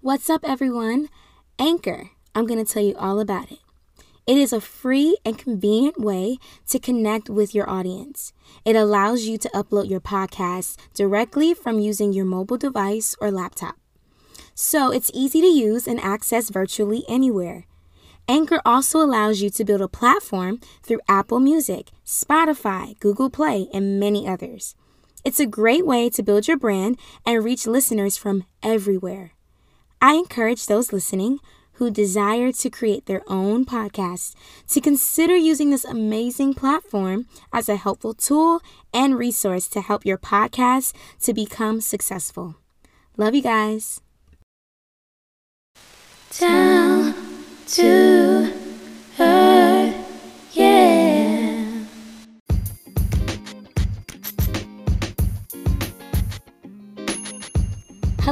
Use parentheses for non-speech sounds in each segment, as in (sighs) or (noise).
What's up, everyone? Anchor. I'm going to tell you all about it. It is a free and convenient way to connect with your audience. It allows you to upload your podcast directly from using your mobile device or laptop. So it's easy to use and access virtually anywhere. Anchor also allows you to build a platform through Apple Music, Spotify, Google Play, and many others. It's a great way to build your brand and reach listeners from everywhere. I encourage those listening who desire to create their own podcast to consider using this amazing platform as a helpful tool and resource to help your podcast to become successful. Love you guys. Down to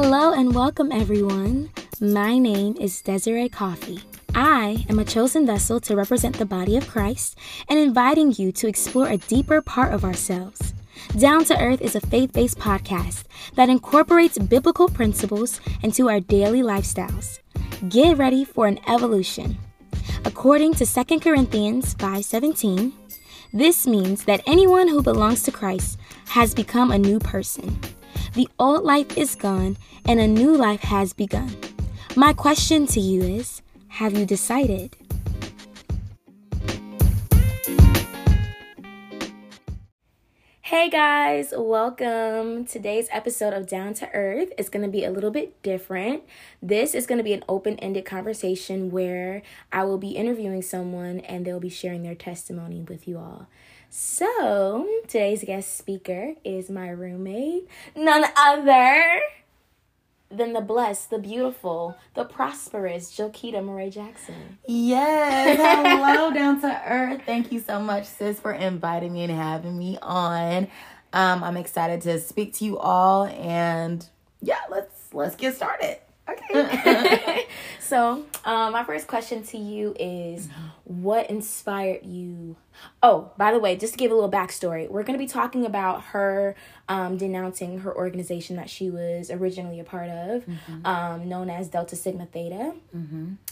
Hello and welcome, everyone. My name is Desiree Coffee. I am a chosen vessel to represent the body of Christ and inviting you to explore a deeper part of ourselves. Down to Earth is a faith based podcast that incorporates biblical principles into our daily lifestyles. Get ready for an evolution. According to 2 Corinthians 5:17, this means that anyone who belongs to Christ has become a new person. The old life is gone and a new life has begun. My question to you is Have you decided? Hey guys, welcome. Today's episode of Down to Earth is going to be a little bit different. This is going to be an open ended conversation where I will be interviewing someone and they'll be sharing their testimony with you all. So, today's guest speaker is my roommate, none other than the blessed, the beautiful, the prosperous Johkida Murray Jackson. Yes. Hello, (laughs) down to earth. Thank you so much, sis, for inviting me and having me on. Um, I'm excited to speak to you all, and yeah, let's let's get started. Okay. (laughs) so, um, my first question to you is what inspired you? Oh, by the way, just to give a little backstory, we're going to be talking about her um, denouncing her organization that she was originally a part of, um, known as Delta Sigma Theta,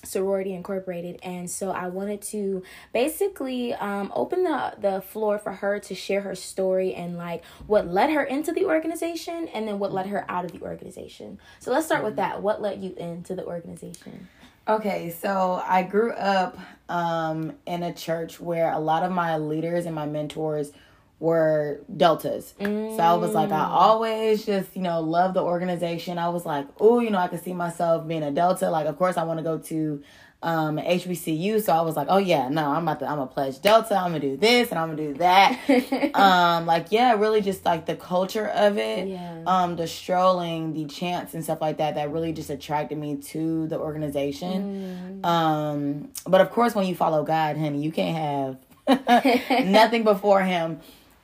Sorority Incorporated. And so I wanted to basically um, open the, the floor for her to share her story and like what led her into the organization and then what led her out of the organization. So let's start with that. What led you into the organization? Okay, so I grew up um, in a church where a lot of my leaders and my mentors were deltas. So I was like, I always just, you know, love the organization. I was like, oh, you know, I could see myself being a delta. Like, of course, I want to go to um HBCU. So I was like, oh yeah, no, I'm about to I'm a pledge Delta, I'm gonna do this and I'm gonna do that. (laughs) um, like yeah, really just like the culture of it. Yeah. Um, the strolling, the chants and stuff like that that really just attracted me to the organization. Um, but of course when you follow God, honey, you can't have (laughs) nothing before him.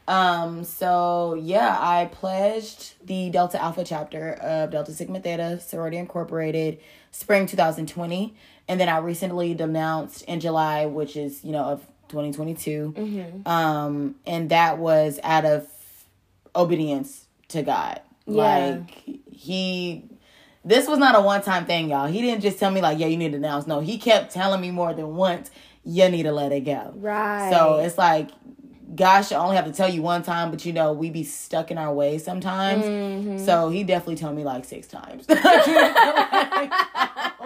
Um, so yeah, I pledged the Delta Alpha chapter of Delta Sigma Theta Sorority Incorporated spring 2020. And then I recently denounced in July, which is, you know, of 2022. Um, and that was out of obedience to God. Yeah. Like he this was not a one time thing, y'all. He didn't just tell me like, yeah, you need to denounce. No, he kept telling me more than once, you need to let it go. Right. So it's like gosh, I only have to tell you one time, but you know, we be stuck in our ways sometimes. Mm-hmm. So he definitely told me like six times. (laughs) (laughs)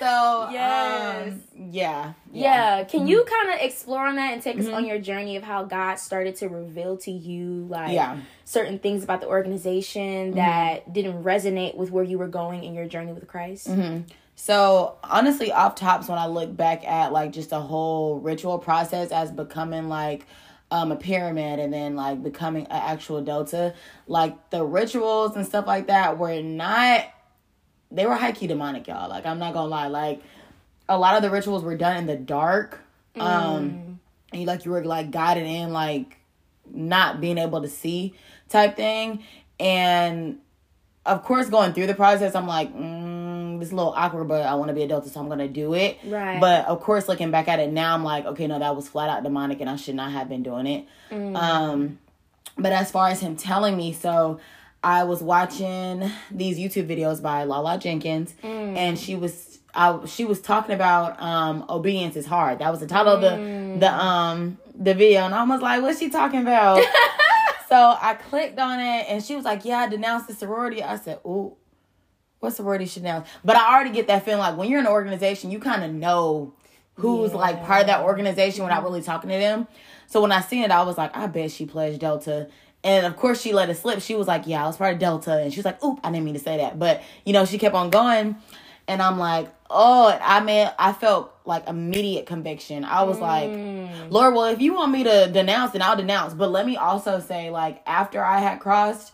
so Yes. um, yeah. Yeah. Can you kind of explore on that and take us on your journey of how God started to reveal to you like Yeah. certain things about the organization that didn't resonate with where you were going in your journey with Christ? So honestly, off tops, when I look back at like just the whole ritual process as becoming like um, a pyramid and then like becoming an actual delta, like the rituals and stuff like that were not. They were high key demonic, y'all. Like I'm not gonna lie. Like a lot of the rituals were done in the dark. Um, and you like you were like guided in like not being able to see type thing, and of course going through the process, I'm like. Mm, it's a little awkward, but I want to be a Delta, so I'm gonna do it. Right. But of course, looking back at it now, I'm like, okay, no, that was flat out demonic, and I should not have been doing it. Um, but as far as him telling me, so I was watching these YouTube videos by Lala Jenkins, and she was I, she was talking about um, obedience is hard. That was the title of the the um the video, and I was like, "What's she talking about?" (laughs) so I clicked on it, and she was like, "Yeah, I denounced the sorority." I said, "Ooh, what sorority should denounce?" But I already get that feeling like when you're in an organization, you kind of know who's like part of that organization without really talking to them. So when I seen it, I was like, "I bet she pledged Delta." And of course, she let it slip. She was like, "Yeah, I was part of Delta," and she was like, "Oop, I didn't mean to say that," but you know, she kept on going, and I'm like, "Oh," I mean, I felt like immediate conviction. I was like, mm. "Lord, well, if you want me to denounce, then I'll denounce." But let me also say, like, after I had crossed,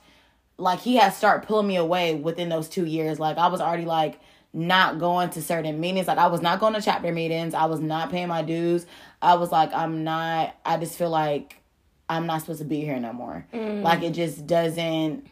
like he had started pulling me away within those two years. Like I was already like not going to certain meetings. Like I was not going to chapter meetings. I was not paying my dues. I was like, I'm not. I just feel like I'm not supposed to be here no more. Mm. Like it just doesn't.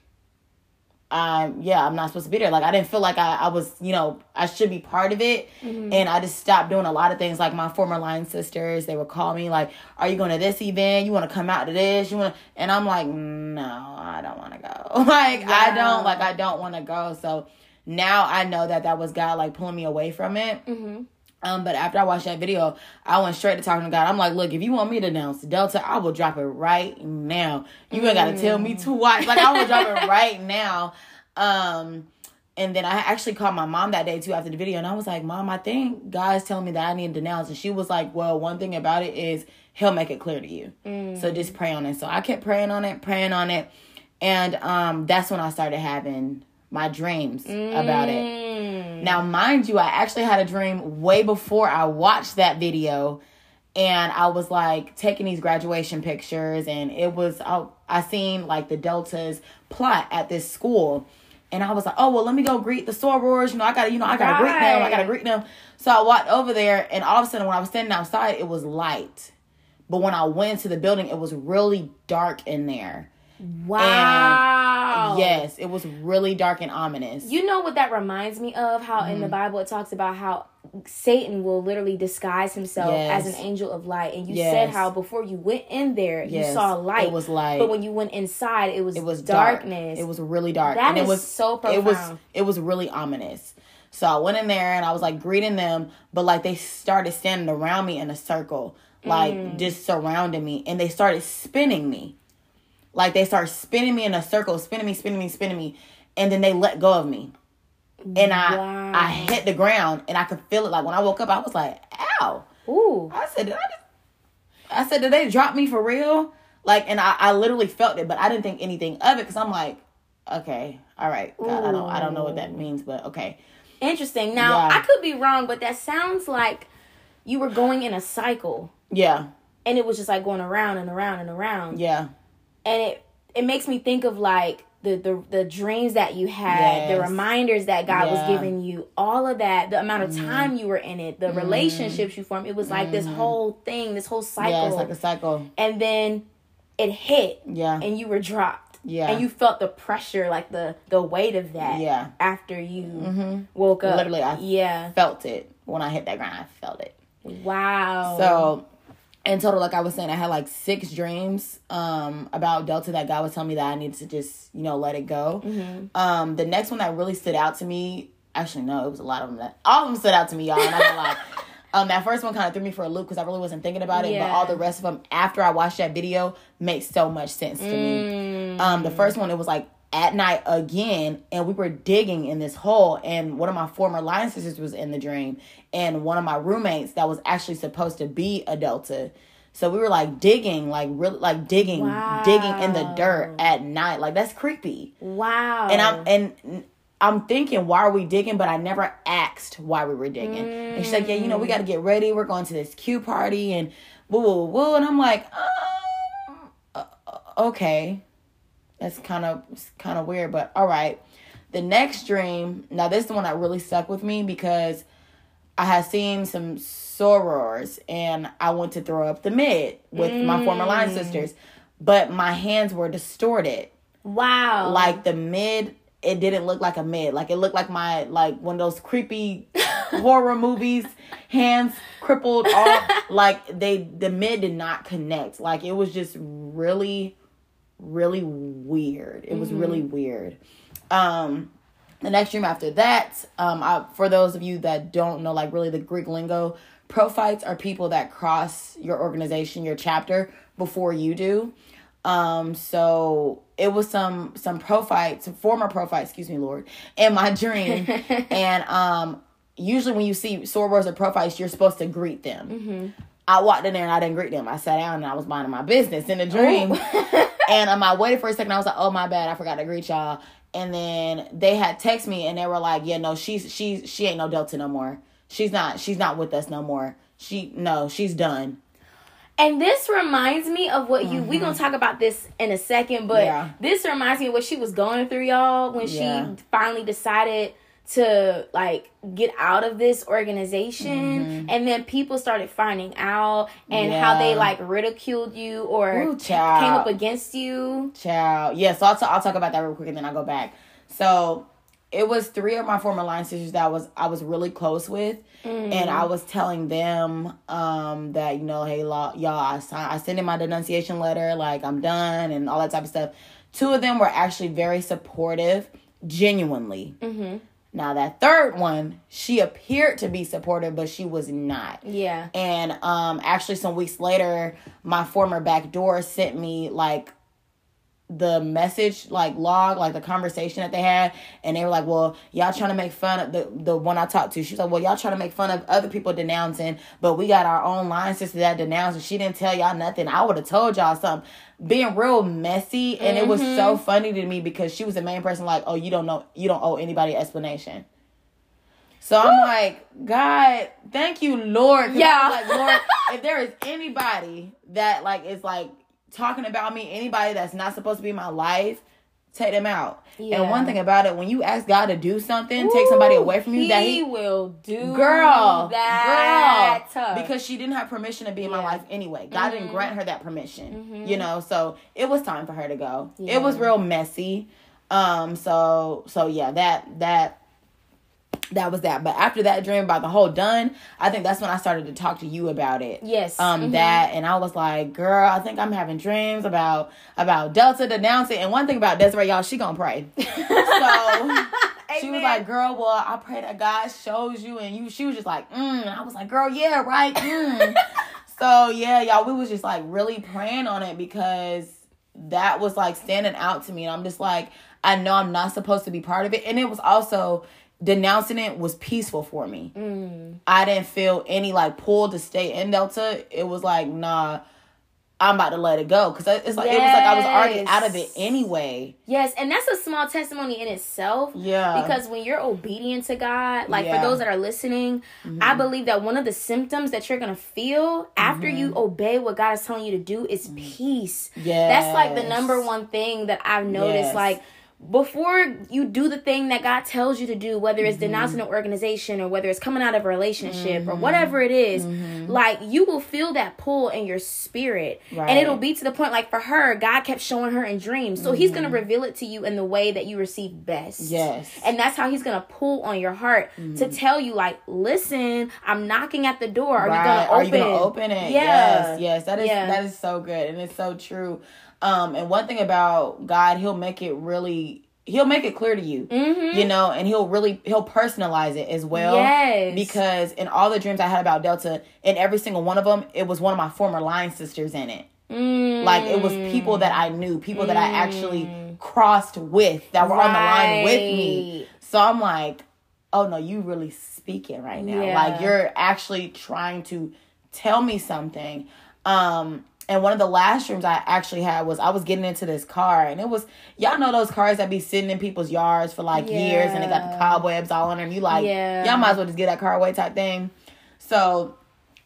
Um, yeah, I'm not supposed to be there. Like I didn't feel like I, I was, you know, I should be part of it. Mm-hmm. And I just stopped doing a lot of things. Like my former line sisters, they would call me like, "Are you going to this event? You want to come out to this? You want?" And I'm like, "No, I don't want to go. (laughs) like I don't like I don't want to go." So now I know that that was God like pulling me away from it. Mm-hmm. Um, but after I watched that video, I went straight to talking to God. I'm like, look, if you want me to announce Delta, I will drop it right now. You ain't gotta tell me to watch. Like I will drop it right now. Um, and then I actually called my mom that day too after the video, and I was like, Mom, I think God's telling me that I need to announce. And she was like, Well, one thing about it is He'll make it clear to you. So just pray on it. So I kept praying on it, praying on it, and um, that's when I started having my dreams about it. Mm. Now, mind you, I actually had a dream way before I watched that video, and I was like taking these graduation pictures, and it was I, I seen like the Deltas plot at this school, and I was like, oh well, let me go greet the sorors. You know, I gotta, you know, I gotta greet them. I gotta greet them. So I walked over there, and all of a sudden, when I was standing outside, it was light, but when I went into the building, it was really dark in there. Wow. Yes, it was really dark and ominous. You know what that reminds me of? How Mm-hmm. in the Bible it talks about how Satan will literally disguise himself Yes. as an angel of light. And you Yes. said how before you went in there, you saw light. it was light. But when you went inside, it was, it was dark. darkness. It was really dark. That and it was so profound. It was it was really ominous. So I went in there and I was like greeting them, but like they started standing around me in a circle, like Mm. just surrounding me, and they started spinning me. Like they start spinning me in a circle, spinning me, spinning me, spinning me, and then they let go of me. And I Wow. I hit the ground and I could feel it. Like when I woke up, I was like, ow. Ooh. I said, did I just I said, did they drop me for real? Like, and I, I literally felt it, but I didn't think anything of it because I'm like, okay, all right, God, I don't, I don't know what that means, but okay, Interesting. Now, Yeah. I could be wrong, but that sounds like you were going in a cycle yeah, and it was just like going around and around and around. yeah, and it it makes me think of like the the, the dreams that you had the reminders that god was Yeah. Mm-hmm. giving you all of that the amount of mm-hmm. time you were in it the mm-hmm. relationships you formed it was like this mm-hmm. whole thing this whole cycle yeah. It's like a cycle. and then it hit Yeah, and you were dropped Yeah. and you felt the pressure like the the weight of that Yeah. after you woke up Literally, I yeah felt it when I hit that ground. I felt it. wow So in total, like I was saying, I had like six dreams um about Delta that God was telling me that I needed to just, you know, let it go. Mm-hmm. Um, the next one that really stood out to me, actually no, it was a lot of them that all of them stood out to me, y'all. And I'm not. (laughs) Um, that first one kind of threw me for a loop because I really wasn't thinking about it, but all the rest of them after I watched that video makes so much sense to me. Um, the first one it was like at night again, and we were digging in this hole, and one of my former line sisters was in the dream, and one of my roommates that was actually supposed to be a Delta. So we were like digging, like really, like digging, digging in the dirt at night. Like that's creepy. wow And I'm and I'm thinking, why are we digging? But I never asked why we were digging. And she's like, yeah, you know, we got to get ready. We're going to this Q party and woo woo woo. And I'm like, um, uh, uh, okay, that's kind of kind of weird, but all right. The next dream, now this is the one that really stuck with me because I had seen some sorors and I went to throw up the mid with my former line sisters, but my hands were distorted. Wow. Like the mid it didn't look like a mid. Like it looked like my like one of those creepy (laughs) horror movies. Hands crippled off (laughs) like they the mid did not connect. Like it was just really really weird. It was really weird. Um, the next dream after that, um, I, for those of you that don't know, like really the Greek lingo, prophytes are people that cross your organization, your chapter before you do. Um, so it was some some prophytes, former prophytes, excuse me, Lord, in my dream, (laughs) and um, usually when you see sorors or prophytes, you're supposed to greet them. I walked in there and I didn't greet them. I sat down and I was minding my business in the dream. (laughs) and um, I waited for a second. I was like, "Oh my bad, I forgot to greet y'all." And then they had text me and they were like, "Yeah, no, she's she's she ain't no Delta no more. She's not she's not with us no more. She no, she's done." And this reminds me of what you. We gonna talk about this in a second, but Mm-hmm. Yeah. this reminds me of what she was going through, y'all, when Yeah. she finally decided to like get out of this organization, and then people started finding out and how they Mm-hmm. Like ridiculed you or Ooh, came up against you. Child. Yeah, so I'll, t- I'll talk about that real quick and then I'll go back. So it was three of my former line sisters that I was I was really close with. And I was telling them um, that, you know, hey, law, y'all, I, sign, I sent in my denunciation letter, like I'm done and all that type of stuff. Two of them were actually very supportive, genuinely. Now, that third one, she appeared to be supportive, but she was not. Yeah. And um actually some weeks later, my former back door sent me like the message like log, like the conversation that they had, and they were like, Well, y'all trying to make fun of the the one I talked to. She was like, Well, y'all trying to make fun of other people denouncing, but we got our own line sister that denounced and she didn't tell y'all nothing. I would have told y'all something. Being real messy and it was mm-hmm. so funny to me because she was the main person like, Oh, you don't know you don't owe anybody explanation. So I'm like, God, thank you, Lord. Yeah. like, Lord, (laughs) if there is anybody that like is like talking about me, anybody that's not supposed to be in my life, take them out. Yeah. And one thing about it, when you ask God to do something, take somebody away from you, he, that he will do girl, that. girl, because she didn't have permission to be in my Yeah. Mm-hmm. life anyway. God didn't grant her that permission, you know. So it was time for her to go. Yeah. It was real messy. Um. So so yeah, that that that was that. But after that dream about the whole done, I think that's when I started to talk to you about it. Yes. Um, Mhm. that and I was like, girl, I think I'm having dreams about about Delta denouncing. And one thing about Desiree, y'all, she gonna pray. (laughs) so she was like, girl, well, I pray that God shows you. And you, she was just like, mm. I was like, girl, yeah, right. Mm. (laughs) so yeah, y'all, we was just like really praying on it because that was like standing out to me. And I'm just like, I know I'm not supposed to be part of it. And it was also denouncing it was peaceful for me. Mm. I didn't feel any like pull to stay in Delta. It was like, nah, I'm about to let it go because it's like it was like I was already out of it anyway. Yes, and that's a small testimony in itself. Yeah. Because when you're obedient to God, like Yeah. for those that are listening, mm-hmm. I believe that one of the symptoms that you're gonna feel after you mm-hmm. obey what God is telling you to do is mm. peace. Yeah, That's like the number one thing that I've noticed. Yes. Like before you do the thing that God tells you to do, whether it's mm-hmm. denouncing an organization or whether it's coming out of a relationship or mm-hmm. whatever it is, mm-hmm. like you will feel that pull in your spirit. And it'll be to the point like for her, God kept showing her in dreams. So he's gonna reveal it to you in the way that you receive best. Yes. And that's how he's gonna pull on your heart to tell you, like, listen, I'm knocking at the door. Are Right. you gonna open? Are open? you gonna open it? Yeah. Yes, yes. That is Yeah. that is so good and it's so true. Um, and one thing about God, He'll make it really He'll make it clear to you. Mhm. You know, and he'll really he'll personalize it as well. Yes. Because in all the dreams I had about Delta, in every single one of them, it was one of my former line sisters in it. Mm. Like it was people that I knew, people that I actually crossed with that were on the line with me. So I'm like, oh no, you really speaking right now. Yeah. Like you're actually trying to tell me something. Um and one of the last dreams I actually had was I was getting into this car and it was y'all know those cars that be sitting in people's yards for like years and they got the cobwebs all on them. You like Yeah. y'all might as well just get that car away type thing. So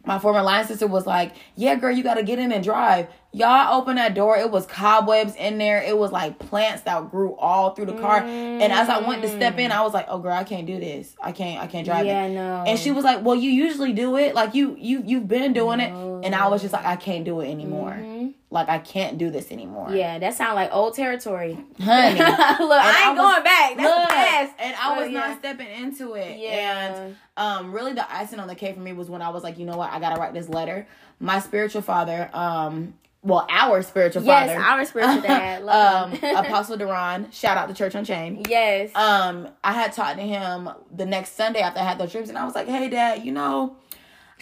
my former line sister was like, "Yeah, girl, you got to get in and drive." Y'all open that door. It was cobwebs in there. It was like plants that grew all through the car. And as I went to step in, I was like, "Oh, girl, I can't do this. I can't. I can't drive Yeah, it." no. And she was like, "Well, you usually do it. Like you, you, you've been doing it." And I was just like, "I can't do it anymore. Mm-hmm. Like I can't do this anymore." Yeah, that sounds like old territory. honey. (laughs) Look, I I ain't was- going back. That's Look, the past. and I Oh, was yeah. not stepping into it. Yeah. And um, really, the icing on the cake for me was when I was like, you know what, I gotta write this letter. My spiritual father, um, well, our spiritual Yes, father. our spiritual (laughs) dad. Um. Apostle Duran. Shout out to Church Unchained. yes. Um, I had talked to him the next Sunday after I had those dreams, and I was like, "Hey, Dad, you know,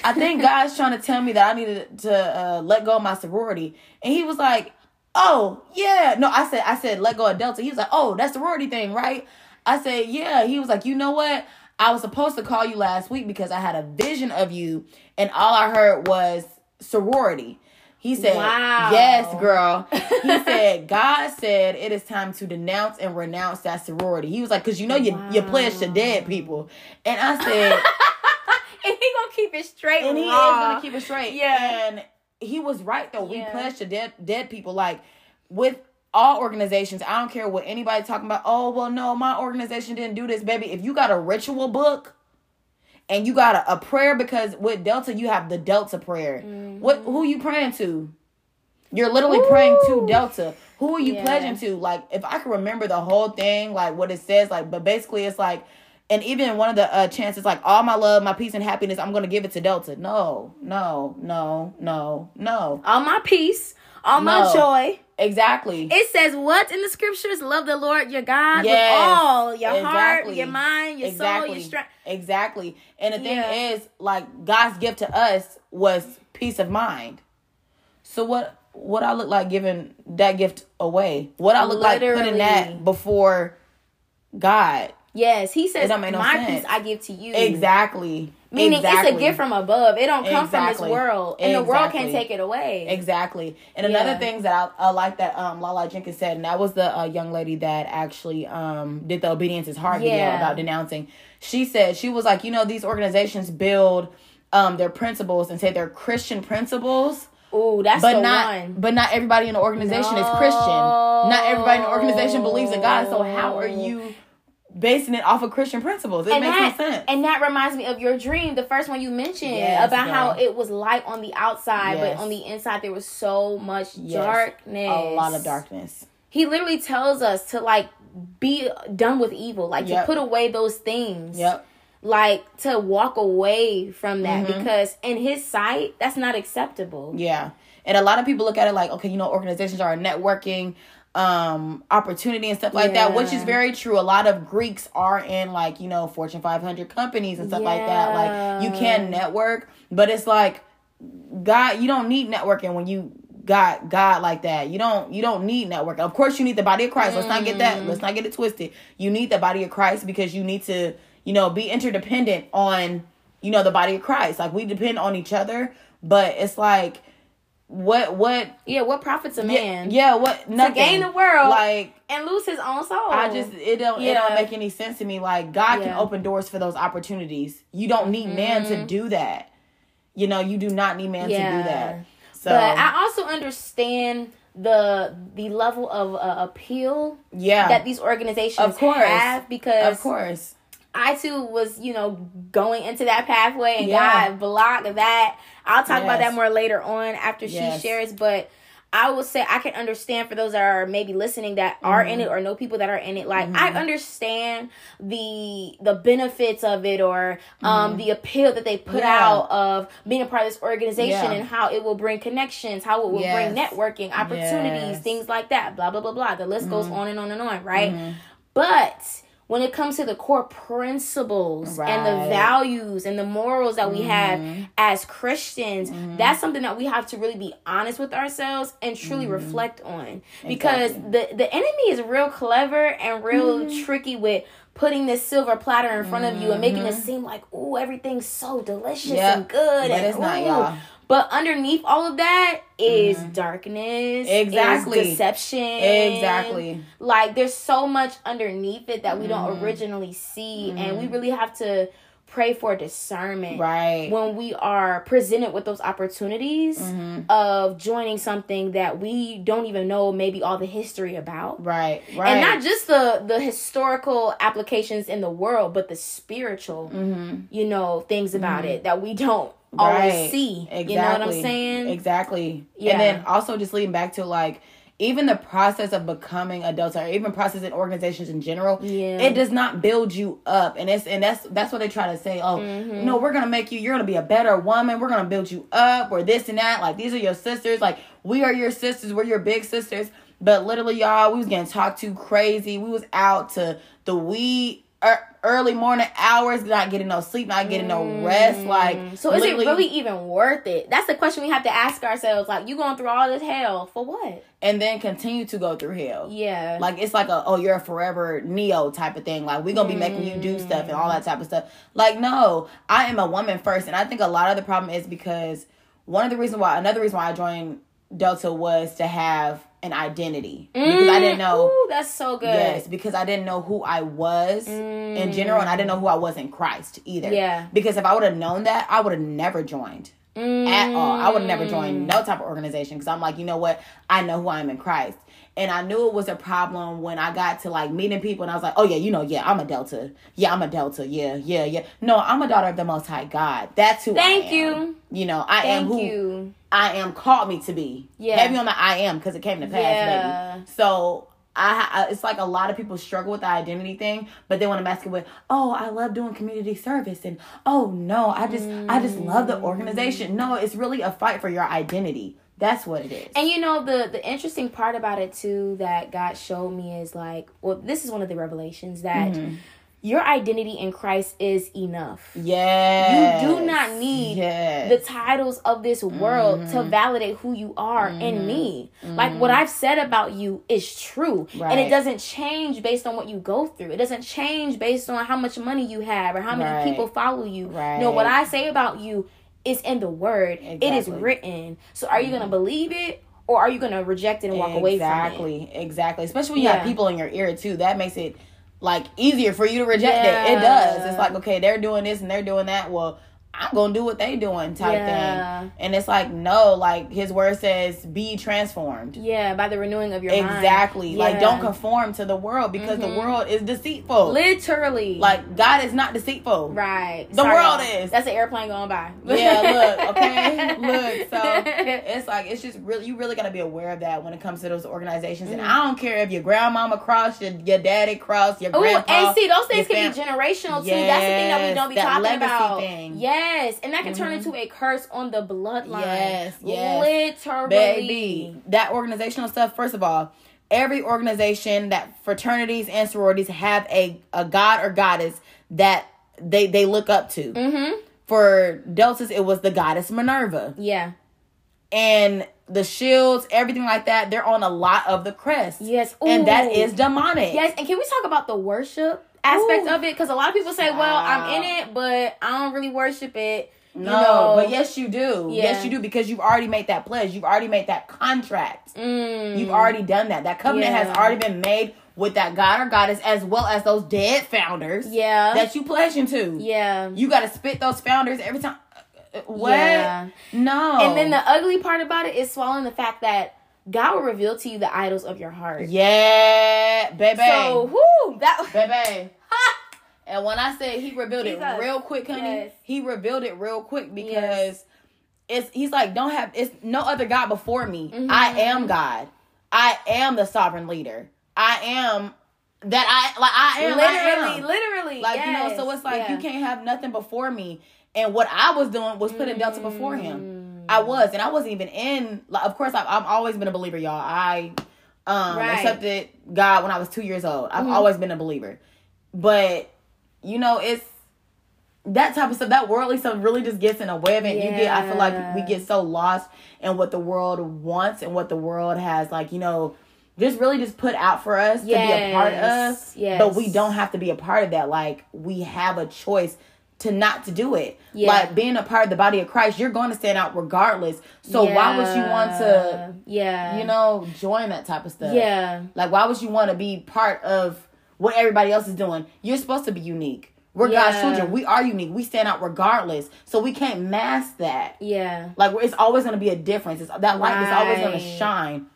I think God's trying to tell me that I needed to uh, let go of my sorority." And he was like, "Oh, yeah." No, I said, "I said let go of Delta." He was like, "Oh, that's sorority thing, right?" I said, "Yeah." He was like, "You know what? I was supposed to call you last week because I had a vision of you, and all I heard was sorority." He said, Wow. "Yes, girl." He said, (laughs) "God said it is time to denounce and renounce that sorority." He was like, "Cause you know you you pledge to dead people," and I said, and he gonna keep it straight. and he raw. is gonna keep it straight. Yeah. and he was right though. We Yeah. pledge to dead dead people. Like with all organizations, I don't care what anybody talking about. Oh well, no, my organization didn't do this, baby. If you got a ritual book. And you got a, a prayer because with Delta you have the Delta prayer. Mm-hmm. What who you praying to? You're literally praying to Delta. Who are you Yeah. pledging to? Like, if I can remember the whole thing, like what it says, like, but basically it's like, and even one of the uh, chances, like, all my love, my peace, and happiness, I'm gonna give it to Delta. No, no, no, no, no. all my peace, all my joy. Exactly. It says what in the scriptures? Love the Lord your God Yes, with all your heart, your mind, your soul, your strength. Exactly. And the thing Yeah. is, like, God's gift to us was peace of mind. So what? What I look like giving that gift away? What I look like Literally. putting that before God? Yes, he says, no "My sense. peace I give to you." Exactly. Meaning exactly. it's a gift from above. It don't come from this world, and the world can't take it away. Exactly. And another Yeah. things that I, I like that um Lala Jenkins said, and that was the uh, young lady that actually um did the obedience is hard video about denouncing. She said she was like, you know, these organizations build um their principles and say they're Christian principles. Ooh, that's But the not, one. but not everybody in the organization is Christian. Not everybody in the organization believes in God. So how are you basing it off of Christian principles? It and makes that, no sense. And that reminds me of your dream, the first one you mentioned Yes, about how it was light on the outside, Yes. but on the inside there was so much Yes. darkness. a lot of darkness. He literally tells us to like be done with evil, like Yep. to put away those things. Yep. Like to walk away from that Mm-hmm. because in his sight, that's not acceptable. Yeah. And a lot of people look at it like, okay, you know, organizations are networking um opportunity and stuff like that, which is very true. A lot of Greeks are in like, you know, Fortune 500 companies and stuff like that. Like you can network, but it's like God, you don't need networking when you got God like that. You don't you don't need networking. Of course you need the body of Christ. Let's not get that. Mm. Let's not get it twisted. You need the body of Christ because you need to, you know, be interdependent on, you know, the body of Christ. Like we depend on each other, but it's like what what Yeah, what profits a man? yeah what nothing gain the world. like And lose his own soul. I just it don't it don't make any sense to me. Like God can open doors for those opportunities. You don't need man to do that. You know, you do not need man to Mm-hmm. Do that. So But I also understand the the level of uh, appeal yeah, that these organizations Of course. have because of course. I too was, you know, going into that pathway and Yeah. God blocked that. I'll talk about that more later on after Yes. she shares, but I will say I can understand for those that are maybe listening that are in Mm-hmm. it or know people that are in it. Like I understand the the benefits of it or um the appeal that they put Mm-hmm. Yeah. out of being a part of this organization Yeah. and how it will bring connections, how it will bring networking, opportunities, Yes. Mm-hmm. things like that. Blah blah blah blah. The list goes on and on and on, right? But when it comes to the core principles and the values and the morals that we have mm-hmm. as Christians, mm-hmm. that's something that we have to really be honest with ourselves and truly mm-hmm. reflect on. Because the the enemy is real clever and real tricky with putting this silver platter in front of you and making it seem like, ooh, everything's so delicious Yep. and good. But and, it's not, y'all. But underneath all of that is darkness, is Exactly. deception, Exactly. Like there's so much underneath it that we Mm-hmm. don't originally see, and we really have to pray for discernment Right. when we are presented with those opportunities Mm-hmm. of joining something that we don't even know maybe all the history about. right. Right. And not just the the historical applications in the world, but the spiritual, you know, things about it that we don't always. Right. see. Exactly. You know what I'm saying? Exactly. Yeah. And then also just leading back to like even the process of becoming adults or even process in organizations in general, Yeah. it does not build you up. And it's and that's that's what they try to say. Oh, Mm-hmm. no, we're gonna make you. You're gonna be a better woman. We're gonna build you up, or this and that. Like these are your sisters. Like we are your sisters. We're your big sisters. But literally, y'all, we was getting talked to crazy. We was out to the wee er, early morning hours, not getting no sleep, not getting no rest. Like Mm. So is it really even worth it? That's the question we have to ask ourselves. Like, you going through all this hell for what? and then continue to go through hell. Yeah. Like it's like a oh you're a forever neo type of thing. Like we gonna be making you do stuff and all that type of stuff. Like no, I am a woman first, and I think a lot of the problem is because one of the reasons why another reason why I joined Delta was to have an identity because I didn't know. Mm. Ooh, that's so good. Yes, because I didn't know who I was in general, and I didn't know who I was in Christ either. Yeah. Because if I would have known that, I would have never joined at all. I would have never joined mm. no type of organization because I'm like, you know what? I know who I am in Christ. And I knew it was a problem when I got to like meeting people and I was like, oh yeah, you know, yeah, I'm a Delta. Yeah, I'm a Delta. Yeah, yeah, yeah. No, I'm a daughter of the Most High God. That's who Thank I am. you. You know, I am who you. I am called me to be. Yeah. Heavy on the I am because it came to pass, Yeah. baby. So I, I, it's like a lot of people struggle with the identity thing, but they want to mask it with, oh, I love doing community service, and oh no, I just, I just love the mm. organization. No, it's really a fight for your identity. That's what it is. And you know the the interesting part about it too that God showed me is like, well, this is one of the revelations that Mm-hmm. your identity in Christ is enough. yes. You do not need yes. the titles of this world to Mm-hmm. validate who you are in me. Like what I've said about you is true. And it doesn't change based on what you go through. It doesn't change based on how much money you have or how many Right. people follow you. No, what I say about you is in the word. It is Exactly. Mm-hmm. written. So are you going to believe it or are you going to reject it and walk away from it? Exactly, exactly. Especially when you Yeah. have people in your ear too. That makes it like easier for you to reject it. It does. It's like okay, they're doing this and they're doing that. Well, I'm gonna do what they doing type Yeah. thing. And it's like no, like his word says, be transformed. Yeah, by the renewing of your mind. Exactly. Like don't conform to the world because the world is deceitful. Literally. Like God is not deceitful. right. The world is. That's an airplane going by. (laughs) Yeah, look, okay, (laughs) look. So (laughs) it's like it's just really you really got to be aware of that when it comes to those organizations. And I don't care if your grandmama crossed, your your daddy crossed, your Oh, grandpa. and see, those things can be generational too. That's the thing that we don't be talking legacy about. thing. Mm-hmm. Yes, and that can turn into a curse on the bloodline. Yes, yes. literally. baby. That organizational stuff. First of all, every organization that fraternities and sororities have a a god or goddess that they they look up to. Mm-hmm. For Deltas, it was the goddess Minerva. Yeah. and the shields, everything like that, they're on a lot of the crest. Yes. And that is demonic. Yes, and can we talk about the worship aspect Ooh. of it? Because a lot of people say, "Well, I'm in it, but I don't really worship it." You No, know? but yes, you do. Yeah. Yes, you do because you've already made that pledge. You've already made that contract. Mm. You've already done that. That covenant Yeah. has already been made with that god or goddess as well as those dead founders Yeah. that you pledge into. yeah. You got to spit those founders every time. Uh, What? Yeah. No. And then the ugly part about it is swallowing the fact that God will reveal to you the idols of your heart. yeah, baby. So, whoo, that (laughs) baby. And when I say he revealed it Jesus. real quick, honey, Yes. he revealed it real quick because Yes. it's he's like, don't have it's no other God before me. Mm-hmm. I am God. I am the sovereign leader. I am that I like I am literally, I am. literally, like you know, so it's like Yeah. you can't have nothing before me. And what I was doing was putting Delta before him. I was, and I wasn't even in. Like, of course, I've, I've always been a believer, y'all. I um Right. accepted God when I was two years old. Mm-hmm. I've always been a believer, but you know, it's that type of stuff. That worldly stuff really just gets in a way of it. You get, I feel like we get so lost in what the world wants and what the world has, like you know. Just really just put out for us to be a part of, Yes, yes. but we don't have to be a part of that. Like we have a choice to not to do it. Yeah. Like being a part of the body of Christ, you're going to stand out regardless. So why would you want to, Yeah. you know, join that type of stuff? Yeah. Like why would you want to be part of what everybody else is doing? You're supposed to be unique. We're God's children. We are unique. We stand out regardless. So we can't mask that. Yeah. Like it's always going to be a difference. It's, that light is always going to shine.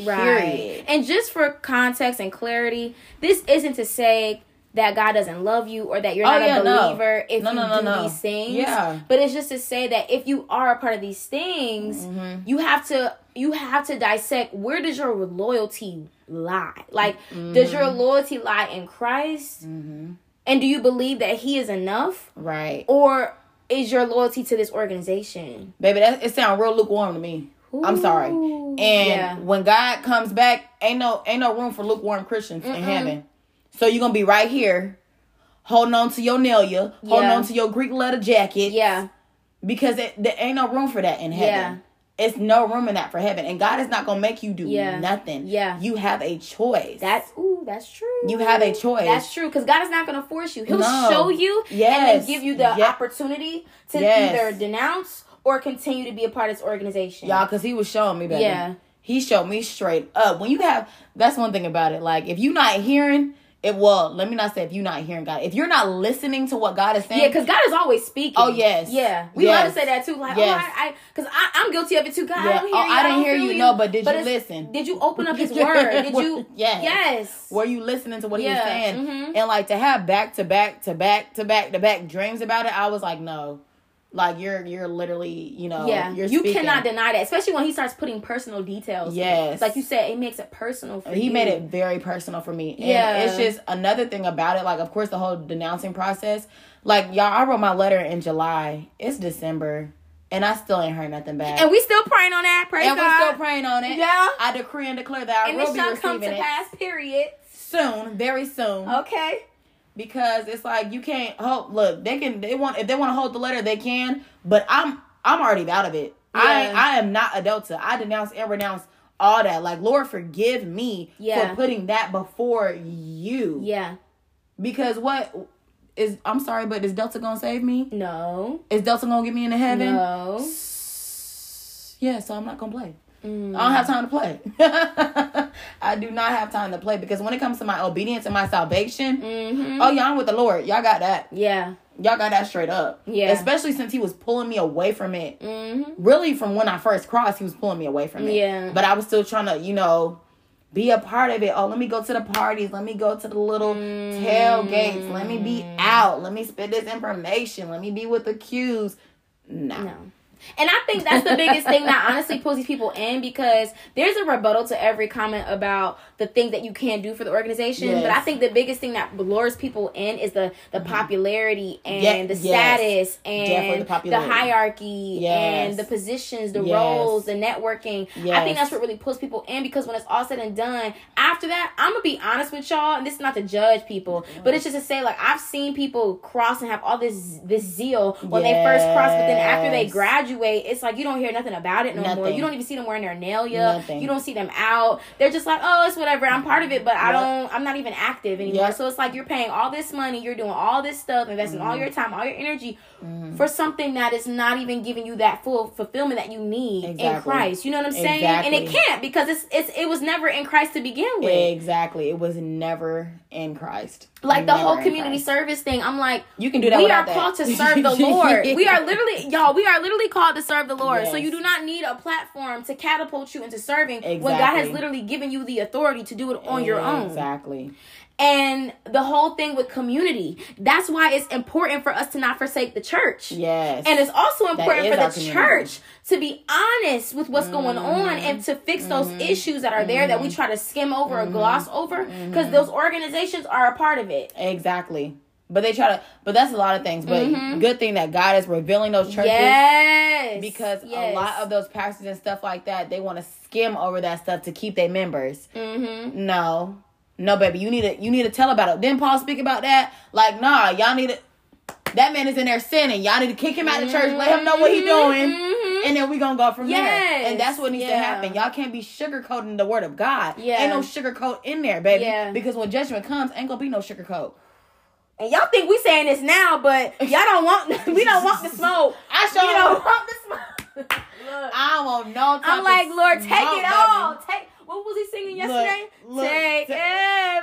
Right. Period. And just for context and clarity, this isn't to say that God doesn't love you or that you're Oh, not yeah, a no. believer if No, you no, no, do no. these things. Yeah. But it's just to say that if you are a part of these things, Mm-hmm. you have to you have to dissect where does your loyalty lie? Like does Mm-hmm. your loyalty lie in Christ? And do you believe that he is enough Right. or is your loyalty to this organization? Baby, that it sounds real lukewarm to me. I'm sorry. And Yeah. when God comes back, ain't no ain't no room for lukewarm Christians in heaven. So you're gonna be right here, holding on to your nalia, holding Yeah. on to your Greek letter jacket. Yeah. Because it, there ain't no room for that in heaven. Yeah. It's no room in that for heaven. And God is not gonna make you do Yeah. nothing. Yeah. You have a choice. That's ooh, that's true. You have a choice. That's true because God is not going to force you. He'll No. show you and Yes. then give you the Yeah. opportunity to Yes. either denounce or continue to be a part of this organization. y'all because he was showing me baby. Yeah. he showed me straight up when you have that's one thing about it like if you're not hearing it well let me not say if you're not hearing god if you're not listening to what god is saying Yeah, because God is always speaking. Oh, yes. yeah. We love to say that too. Like, Yes. oh, I, because I, I'm guilty of it too. God, I Yeah. don't hear Oh, you. I didn't don't hear feel you. No, but did you listen? Did you open up His (laughs) word? Did you? Yes. Yes. were you listening to what he was Yeah, saying mhm. and like to have back to back to back to back to back dreams about it i was like no like you're you're literally you know Yeah, you're you speaking. cannot deny that, especially when he starts putting personal details. Yes. like you said, it makes it personal for he you. made it very personal for me. And Yeah. it's just another thing about it. Like, of course, the whole denouncing process. Like, y'all, I wrote my letter in July. It's December. And I still ain't heard nothing back. and we still praying on that. Praise And we God. still praying on it. Yeah. I decree and declare that I and will it be shall come to it pass. Period. soon, very soon. Okay. Because it's like you can't hold. Look, they can. They want if they want to hold the letter, they can. But I'm I'm already out of it. I Yeah. I am not a Delta. I denounce and renounce all that. Like Lord, forgive me Yeah. for putting that before you. Yeah. Because what is I'm sorry, but is Delta gonna save me? No. Is Delta gonna get me into heaven? No. Yeah, so I'm not gonna play. Mm. I don't have time to play. (laughs) I do not have time to play because when it comes to my obedience and my salvation, Mm-hmm. oh yeah, I'm with the Lord. Y'all got that. Yeah. Y'all got that straight up. Yeah. Especially since he was pulling me away from it. Mm-hmm. Really, from when I first crossed, he was pulling me away from it. Yeah. But I was still trying to, you know, be a part of it. Oh, let me go to the parties. Let me go to the little tailgates. Let me be out. Let me spit this information. Let me be with the Ques. No. No. And I think that's the biggest thing that honestly pulls these people in because there's a rebuttal to every comment about the things that you can do for the organization. Yes. But I think the biggest thing that lures people in is the the popularity and Yeah, the Mm-hmm. yes. status and the the, hierarchy Yes. and the positions, the roles, the networking. I think that's what really pulls people in because when it's all said and done, after that, I'm gonna be honest with y'all, and this is not to judge people, but it's just to say like I've seen people cross and have all this this zeal when they first cross, but then after they Yes. Graduate, it's like you don't hear nothing about it no more. You don't even see them wearing their nalia. Nothing. You don't see them out. They're just like, oh, it's whatever. I'm part of it, but I don't. I'm not even active anymore. Yep. So it's like you're paying all this money, you're doing all this stuff, investing Mm-hmm. all your time, all your energy Mm-hmm. for something that is not even giving you that full fulfillment that you need in Christ. You know what I'm saying? And it can't because it's it's it was never in Christ to begin with. Exactly. It was never in Christ. Like the whole community service thing, I'm like, You can do that We are that. called to serve the (laughs) Lord. we are literally, y'all, we are literally called to serve the Lord. So you do not need a platform to catapult you into serving when God has literally given you the authority to do it on your own. Exactly. And the whole thing with community, that's why it's important for us to not forsake the church. Yes. And it's also important for the community. church to be honest with what's going on and to fix those Mm-hmm. issues that are there that we try to skim over or gloss over Mm-hmm. because those organizations are a part of it. Exactly. But they try to, but that's a lot of things. But Mhm. good thing that God is revealing those churches Yes. because Yes. a lot of those pastors and stuff like that, they want to skim over that stuff to keep their members. Mm-hmm. No, no, baby, you need to you need to tell about it. Didn't Paul speak about that? Like, nah, y'all need to. That man is in there sinning. Y'all need to kick him out of church. Let him know what he doing. Mhm. And then we gonna go from there. And that's what needs to happen. Y'all can't be sugarcoating the word of God. Yeah. Ain't no sugarcoat in there, baby. Yeah. Because when judgment comes, ain't gonna be no sugarcoat. And y'all think we saying this now, but (laughs) y'all don't want (laughs) we don't want the smoke. I We sure don't want the smoke. Look. (laughs) I don't want no. I'm like, Lord, take smoke, it baby. all. Take what was he singing yesterday? look, take ta-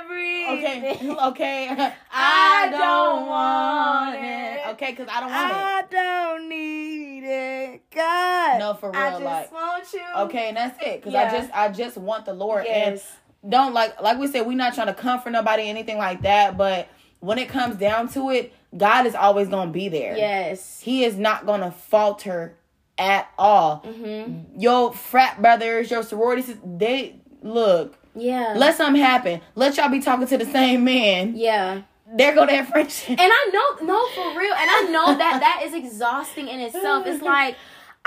every Okay, (laughs) okay. (laughs) I, I don't don't want it. it. Okay, because I don't want it. I don't need it, God. No, for I real, just like- want you. Okay, and that's it. Because Yeah. I just, I just want the Lord, Yes. and don't like, like we said, we're not trying to comfort nobody, anything like that. But when it comes down to it, God is always gonna be there. Yes. He is not gonna falter at all. Mm-hmm. Your frat brothers, your sororities, they look. Yeah. Let something happen. Let y'all be talking to the same man. yeah. There go that friendship. And I know, no, for real. And I know that (laughs) that is exhausting in itself. It's (laughs) like,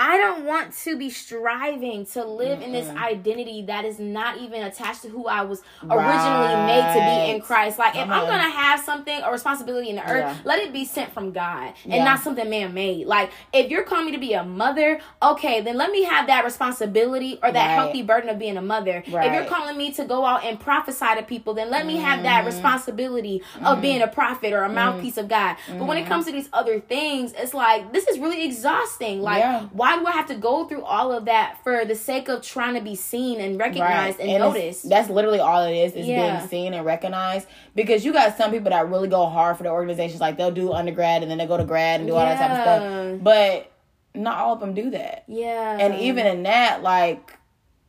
I don't want to be striving to live in this identity that is not even attached to who I was originally made to be in Christ. Like, if I'm Uh-huh. gonna have something, a responsibility in the earth, Yeah. let it be sent from God and Yeah. not something man made. Like, if you're calling me to be a mother, okay, then let me have that responsibility or that Right. healthy burden of being a mother. If you're calling me to go out and prophesy to people, then let me have that Mm-hmm. responsibility of being a prophet or a mouthpiece of God. But when it comes to these other things, it's like this is really exhausting. Like, Yeah. why do I have to go through all of that for the sake of trying to be seen and recognized and, it's- noticed? That's literally all it is, is Yeah. being seen and recognized. Because you got some people that really go hard for the organizations, like they'll do undergrad and then they go to grad and do all that type of stuff. But not all of them do that. yeah, And even in that, like,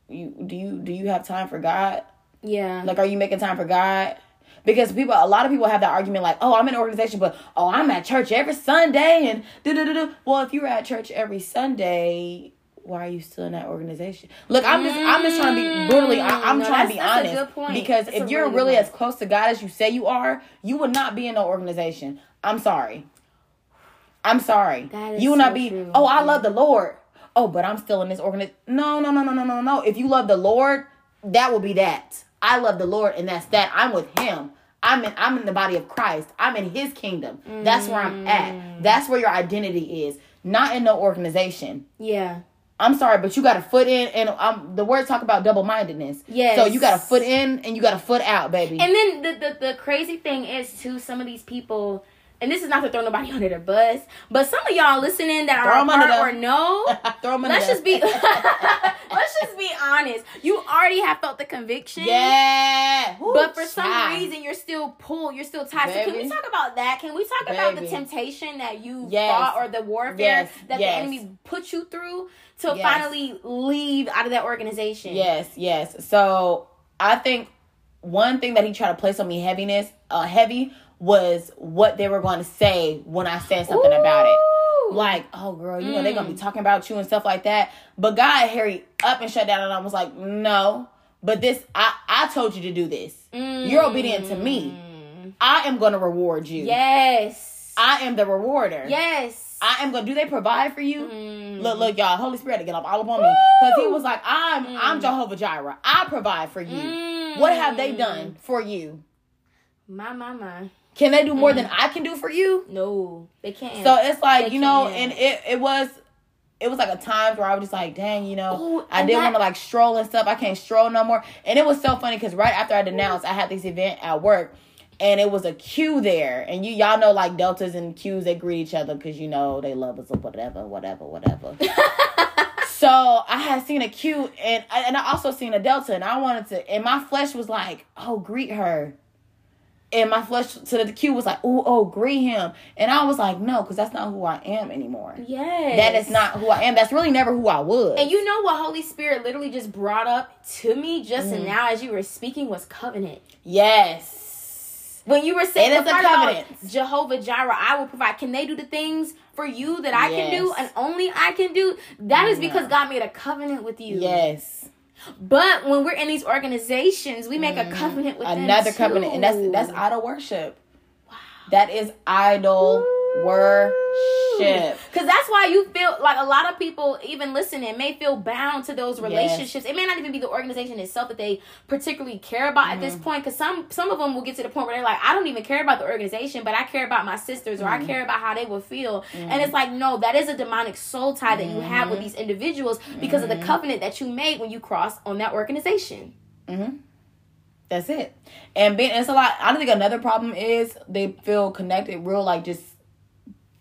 you do you do you have time for God? yeah, Like, are you making time for God? Because people, a lot of people have that argument, like, "Oh, I'm in an organization, but oh, I'm at church every Sunday," and do do do do. Well, if you were at church every Sunday, why are you still in that organization? Look, I'm just, I'm just trying to be brutally, I, I'm Mm, no, trying to be that's- that's a honest, because That's if you're really really as close to God as you say you are, you would not be in no organization. I'm sorry. I'm sorry. That is You will not be. true. Oh, I love the Lord. Oh, but I'm still in this organization. No, no, no, no, no, no, no. If you love the Lord, that will be that. I love the Lord, and that's that. I'm with Him. I'm in. I'm in the body of Christ. I'm in His kingdom. That's where I'm Mm. at. That's where your identity is. Not in no organization. yeah. I'm sorry, but you got a foot in, and um, the words talk about double mindedness. Yes. So you got a foot in, and you got a foot out, baby. And then the, the the crazy thing is too, some of these people, and this is not to throw nobody (laughs) under the bus, but some of y'all listening that Throw are apart or them. no, (laughs) Throw 'em under let's just be (laughs) let's just be honest. You already have felt the conviction. yeah. Woo, But for some child. reason, you're still pulled. You're still tied. So can we talk about that? Can we talk about the temptation that you Yes. fought or the warfare Yes. that Yes. the enemy put you through to finally leave out of that organization? Yes, yes. So I think one thing that he tried to place on me heaviness, uh, heavy was what they were going to say when I said something about it. Like, oh girl, you know they're Mm. gonna be talking about you and stuff like that. But God hurried up and shut down, and I was like, no. But this, I I told you to do this. You're obedient to me. I am gonna reward you. Mm. Yes. I am the rewarder. yes. I am gonna. Do they provide for you? Mm. Look, look, y'all. Holy Spirit to get up all up on me because he was like, "I'm, I'm Mm. Jehovah Jireh. I provide for you. What have they done for you? My, my, my. Can they do more Mm. than I can do for you? No, they can't. So it's like They you know, can't. and it it was. It was like a times where I was just like, dang, you know, Ooh, I and did that- want to like stroll and stuff. I can't stroll no more. And it was so funny because right after I denounced, I had this event at work, and it was a Q there. And you y'all know like deltas and Qs they greet each other because you know they love us or whatever, whatever, whatever. (laughs) so I had seen a Q and and I also seen a delta, and I wanted to, and my flesh was like, oh, greet her. And my flesh to the Q was like, oh, oh, greet him. And I was like, no, because that's not who I am anymore. yes. That is not who I am. That's really never who I was. And you know what Holy Spirit literally just brought up to me just Mm-hmm. now as you were speaking was covenant. yes. When you were saying It is the a part about covenant. Jehovah Jireh, I will provide. Can they do the things for you that I can do and only I can do? That is because God made a covenant with you. Yes. But when we're in these organizations, we make a mm, covenant with. Another covenant. And that's that's idol worship. That is idol worship. Because that's why you feel like a lot of people, even listening, may feel bound to those relationships. It may not even be the organization itself that they particularly care about at Mm-hmm. this point. Because some some of them will get to the point where they're like, I don't even care about the organization, but I care about my sisters or Mm-hmm. I care about how they will feel. And it's like, no, that is a demonic soul tie that you have Mm-hmm. with these individuals because of the covenant that you made when you cross on that organization. That's it. And being it's a lot I don't think another problem is they feel connected, real like just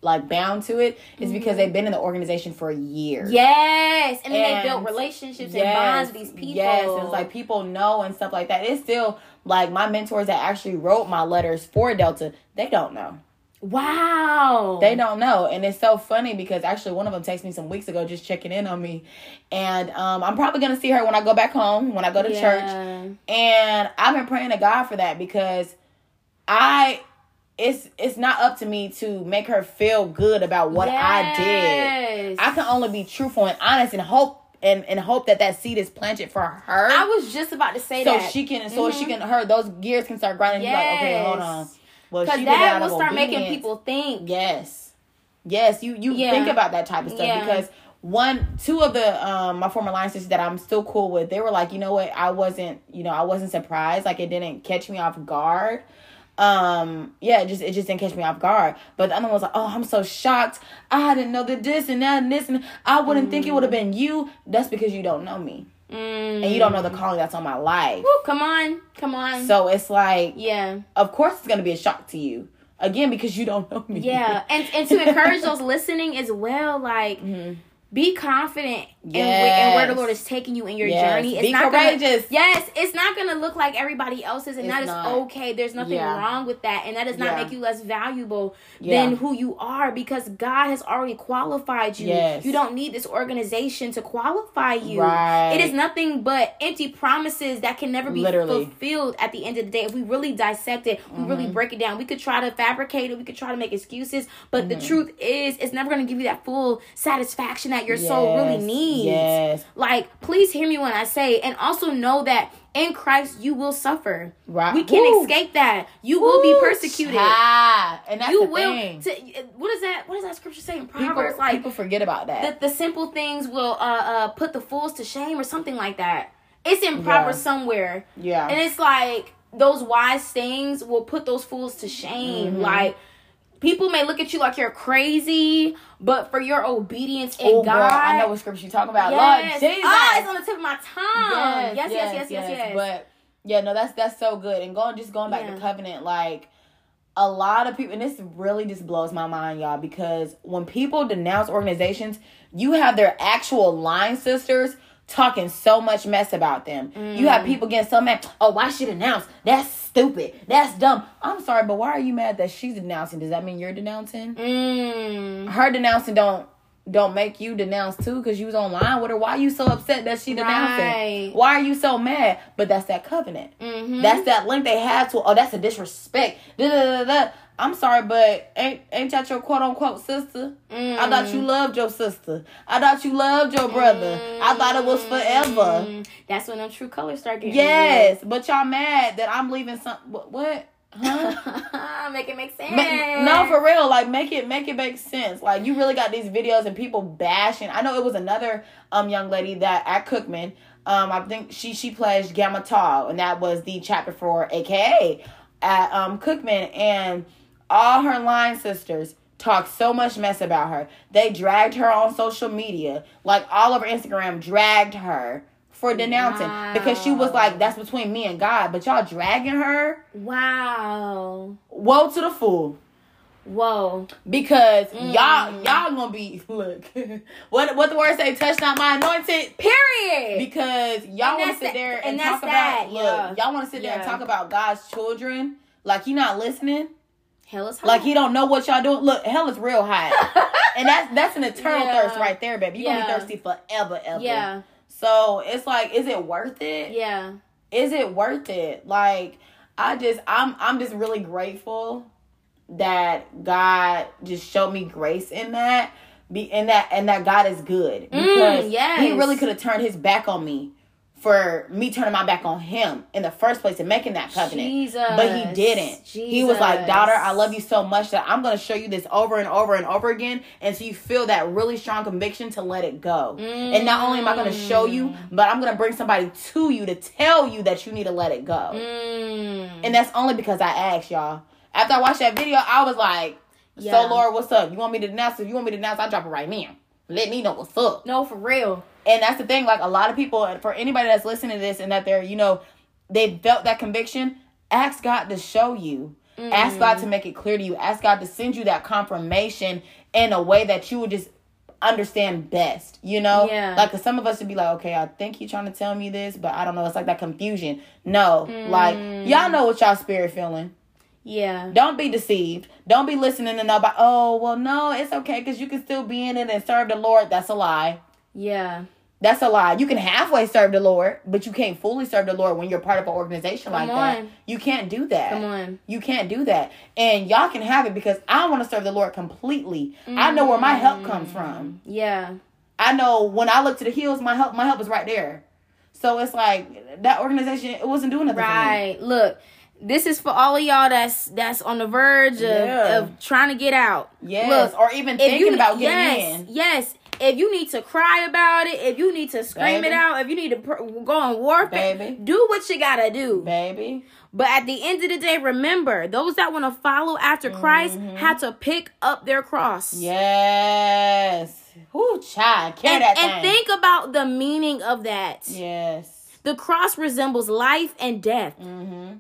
like bound to it is because they've been in the organization for years. Yes, and then And- they built relationships and bonds with these people. Yes, it's like people know and stuff like that. It's still like my mentors that actually wrote my letters for Delta, they don't know. wow, They don't know. And it's so funny because actually one of them texted me some weeks ago just checking in on me. And um, I'm probably going to see her when I go back home, when I go to church. And I've been praying to God for that because I it's it's not up to me to make her feel good about what I did. I can only be truthful and honest and hope and, and hope that that seed is planted for her. I was just about to say so that. she can so she can her those gears can start grinding. Yes. Like, okay, hold on. Well, Because that will start making people think. Yes. Yes, you you Yeah. think about that type of stuff Yeah. because one two of the um my former line sisters that I'm still cool with, they were like, you know what, I wasn't, you know, I wasn't surprised. Like it didn't catch me off guard. Um, yeah, it just it just didn't catch me off guard. But the other one was like, Oh, I'm so shocked. I didn't know that this and that and this and I wouldn't think it would have been you. That's because you don't know me. Mm. And you don't know the calling that's on my life. Woo, come on, come on. So it's like yeah, of course it's gonna be a shock to you. Again, because you don't know me. yeah, and and to encourage those (laughs) listening as well, like. Be confident in, wh- in where the Lord is taking you in your Yes. journey. It's Be not courageous. Gonna, yes, it's not gonna look like everybody else's, and It's that is not. okay. There's nothing Yeah. wrong with that, and that does not Yeah. make you less valuable Yeah. than who you are because God has already qualified you. Yes. You don't need this organization to qualify you. Right. It is nothing but empty promises that can never be Literally. fulfilled at the end of the day. If we really dissect it, we really Mm-hmm. break it down. We could try to fabricate it, we could try to make excuses, but Mm-hmm. the truth is, it's never going to give you that full satisfaction that your soul really needs. Yes. Like, please hear me when I say, and also know that in Christ you will suffer. Right. We can't escape that. You will be persecuted. Ah, And that's You the will. thing. To, what is that? What does that scripture say in people, Proverbs? like people forget about that. the, the simple things will uh, uh put the fools to shame or something like that. It's in Proverbs Yeah. somewhere. yeah. And it's like those wise things will put those fools to shame. Mm-hmm. Like people may look at you like you're crazy, but for your obedience in oh, God. girl, I know what scripture you're talking about. Yes. Lord Jesus. Ah, it's on the tip of my tongue. Yes, yes, yes, yes, yes. But yeah, no, that's that's so good. And going just going back Yeah. to covenant, like a lot of people, and this really just blows my mind, y'all, because when people denounce organizations, you have their actual line sisters talking so much mess about them. You have people getting so mad. Oh, why she denounce? That's stupid. That's dumb. I'm sorry, but why are you mad that she's denouncing? Does that mean you're denouncing? Mm. her denouncing don't don't make you denounce too because you was online with her. Why are you so upset that she denouncing? Right. Why are you so mad? But that's that covenant. Mhm. That's that link they have to. Oh, that's a disrespect. Da, da, da. I'm sorry, but ain't ain't that your quote unquote sister? I thought you loved your sister. I thought you loved your brother. I thought it was forever. Mm. That's when them true colors start getting Yes, but y'all mad that I'm leaving some. What? what? Huh? (laughs) make it make sense. No, for real. Like, make it make it make sense. Like, you really got these videos and people bashing. I know it was another um young lady that at Cookman. Um, I think she she pledged Gamma Tau, and that was the chapter for AKA at um Cookman, and all her line sisters talked so much mess about her. They dragged her on social media, like all over Instagram, dragged her for denouncing because she was like, "That's between me and God," but y'all dragging her. Wow. Woe to the fool. Whoa. Because Mm. y'all y'all gonna be (laughs) look what what the word say touch not my anointed Period. because y'all to sit there and, and talk that, about look yeah. y'all want to sit there and talk about God's children like you not listening Hell is hot. like he don't know what y'all doing look hell is real hot (laughs) and that's that's an eternal Yeah. thirst right there baby you gonna be thirsty forever ever Yeah. so it's like is it worth it Yeah. is it worth it? Like I just I'm I'm just really grateful that God just showed me grace in that. Be in that and that God is good because Mm, yes. He really could have turned His back on me for me turning my back on Him in the first place and making that covenant. Jesus. But He didn't. He was like, "Daughter, I love you so much that I'm going to show you this over and over and over again And so you feel that really strong conviction to let it go. And not only am I going to show you, Mm. but I'm going to bring somebody to you to tell you that you need to let it go." Mm. And that's only because I asked y'all. After I watched that video, I was like, Yeah. "So Lord, what's up? You want me to denounce? If you want me to announce, I'll drop it right now. Let me know what's up." No, for real. And that's the thing. Like a lot of people, for anybody that's listening to this, and that they're, you know, they felt that conviction. Ask God to show you. Ask God Mm. to make it clear to you. Ask God to send you that confirmation in a way that you would just understand best. You know, Yeah. like some of us would be like, okay, I think he's trying to tell me this, but I don't know. It's like that confusion. No, like Mm. y'all know what y'all spirit feeling. Yeah. Don't be deceived. Don't be listening to nobody. Oh, well, no, it's okay because you can still be in it and serve the Lord. That's a lie. Yeah. That's a lie. You can halfway serve the Lord, but you can't fully serve the Lord when you're part of an organization like that. You can't do that. Come on. You can't do that. And y'all can have it because I want to serve the Lord completely. I know where my help comes mm. from. Yeah. I know when I look to the hills, my help my help is right there. So it's like that organization it wasn't doing nothing. Right. Look, this is for all of y'all that's that's on the verge of, Yeah. of trying to get out. Yes, Look, or even thinking you about getting yes, in. Yes. If you need to cry about it, if you need to scream Baby. it out, if you need to pr- go on warfare, Baby. do what you gotta do. Baby. But at the end of the day, remember those that want to follow after Christ Mm-hmm. have to pick up their cross. Yes. Whoo, child. Carry And, that and thing. think about the meaning of that. Yes. The cross resembles life and death. Mm-hmm.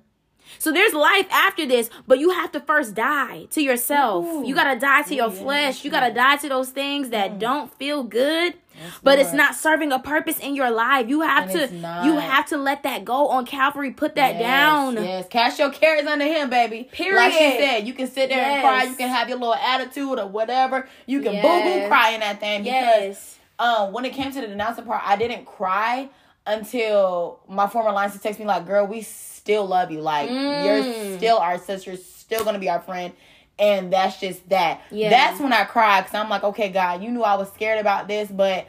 So there's life after this, but you have to first die to yourself. Ooh. You got to die to your yeah. flesh. You got to die to those things that don't feel good. but it's not serving a purpose in your life. You have And to you have to let that go on Calvary. Put that Yes, down. Yes, cast your cares under him, baby. Period. Like she said, you can sit there and cry. You can have your little attitude or whatever. You can boo Yes. boo cry in that thing. Because Yes. um, when it came to the denouncing part, I didn't cry until my former alliance text me like, "Girl, we still love you. Like Mm. you're still our sister. Still gonna be our friend." And that's just that. Yeah. That's when I cry because I'm like, okay, God, you knew I was scared about this, but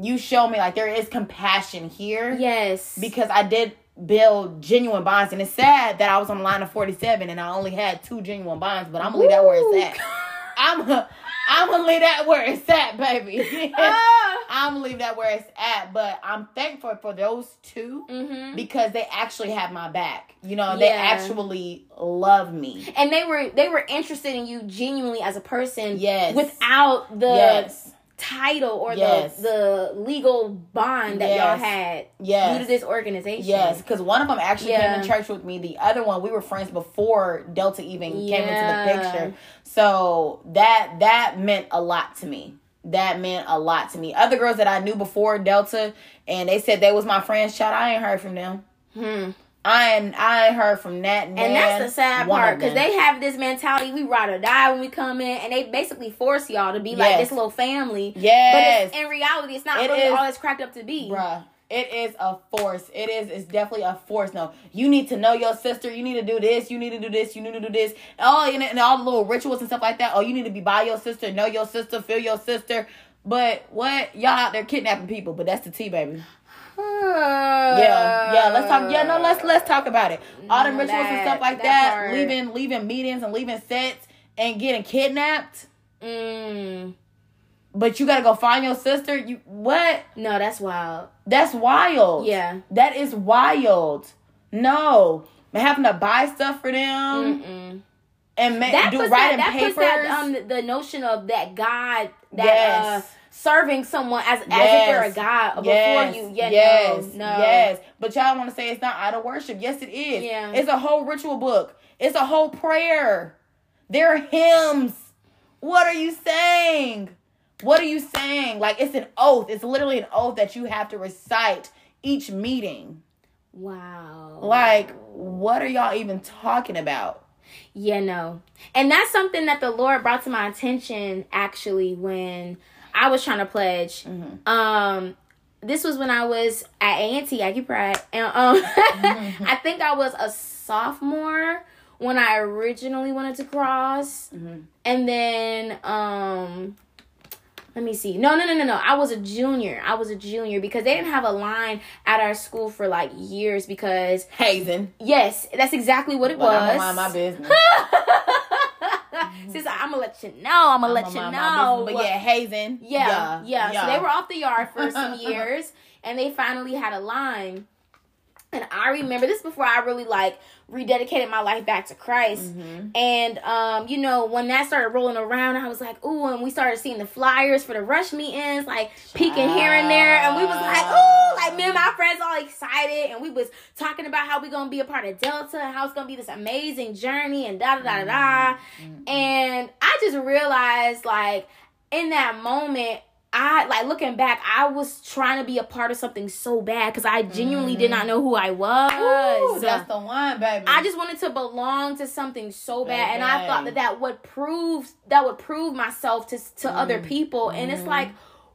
you show me like there is compassion here Yes. because I did build genuine bonds, and it's sad that I was on the line of forty seven and I only had two genuine bonds. But I'm gonna leave that where it's at. I'm I'm gonna leave that where it's at, baby. (laughs) Ah. I'm gonna leave that where it's at. But I'm thankful for those 2 Mhm. because they actually have my back. You know, they actually love me. and they were they were interested in you genuinely as a person. Yes. Without the yes, title or Yes. the the legal bond that y'all had yes. due to this organization. Yes, because one of them actually Yeah. came to church with me. The other one, we were friends before Delta even came into the picture. So that that meant a lot to me. That meant a lot to me. Other girls that I knew before Delta, and they said they was my friends. Child, I ain't heard from them. Hmm. I ain't I ain't heard from that. And that's the sad part because they have this mentality: we ride or die when we come in, and they basically force y'all to be like this little family. yes, But in reality, it's not It really is- all it's cracked up to be. Bruh, it is a force. It is. It's definitely a force. No, you need to know your sister. You need to do this. You need to do this. You need to do this. Oh, all and, and all the little rituals and stuff like that. Oh, you need to be by your sister. Know your sister. Feel your sister. But what y'all out there kidnapping people? But that's the tea, baby. Yeah, yeah. Let's talk. Yeah, no. Let's let's talk about it. All the rituals and stuff like that that. leaving leaving meetings and leaving sets and getting kidnapped. Mm, But you gotta go find your sister. You what? no, that's wild. That's wild. Yeah. That is wild. No. Having to buy stuff for them Mm-mm. and ma- That do writing that, that papers. that um the, the notion of that God that Yes. uh serving someone as as if Yes. they're a God yes, before you. Yeah, yes, no, no. yes. But y'all want to say it's not idol worship. Yes, it is. Yeah. It's a whole ritual book. It's a whole prayer. There are hymns. What are you saying? What are you saying? Like it's an oath. It's literally an oath that you have to recite each meeting. Wow. Like, what are y'all even talking about? Yeah, no. And that's something that the Lord brought to my attention actually when I was trying to pledge. Mm-hmm. Um this was when I was at A&T, Aggie Pride. And um Mm-hmm. (laughs) I think I was a sophomore when I originally wanted to cross. Mm-hmm. And then um let me see. No, no, no, no, no. I was a junior. I was a junior because they didn't have a line at our school for like years because Hazing. yes, that's exactly what it I'm was. mind my business. (laughs) Mm-hmm. Sis, I'm gonna let you know. I'm gonna let you know. mind my business. But yeah, hazing. yeah, yeah, So they were off the yard for some (laughs) years, and they finally had a line. And I remember this before I really like rededicated my life back to Christ. Mm-hmm. And um, you know, when that started rolling around, I was like, ooh, and we started seeing the flyers for the rush meetings, like peeking here and there, and we was like, ooh, like me and my friends all excited, and we was talking about how we gonna be a part of Delta, and how it's gonna be this amazing journey, and da da da da da. And I just realized, like, in that moment, I like looking back, I was trying to be a part of something so bad because I genuinely did not know who I was. Ooh, that's the one, baby. I just wanted to belong to something so bad, and I thought that that would prove that would prove myself to to other Mm. people. And it's like,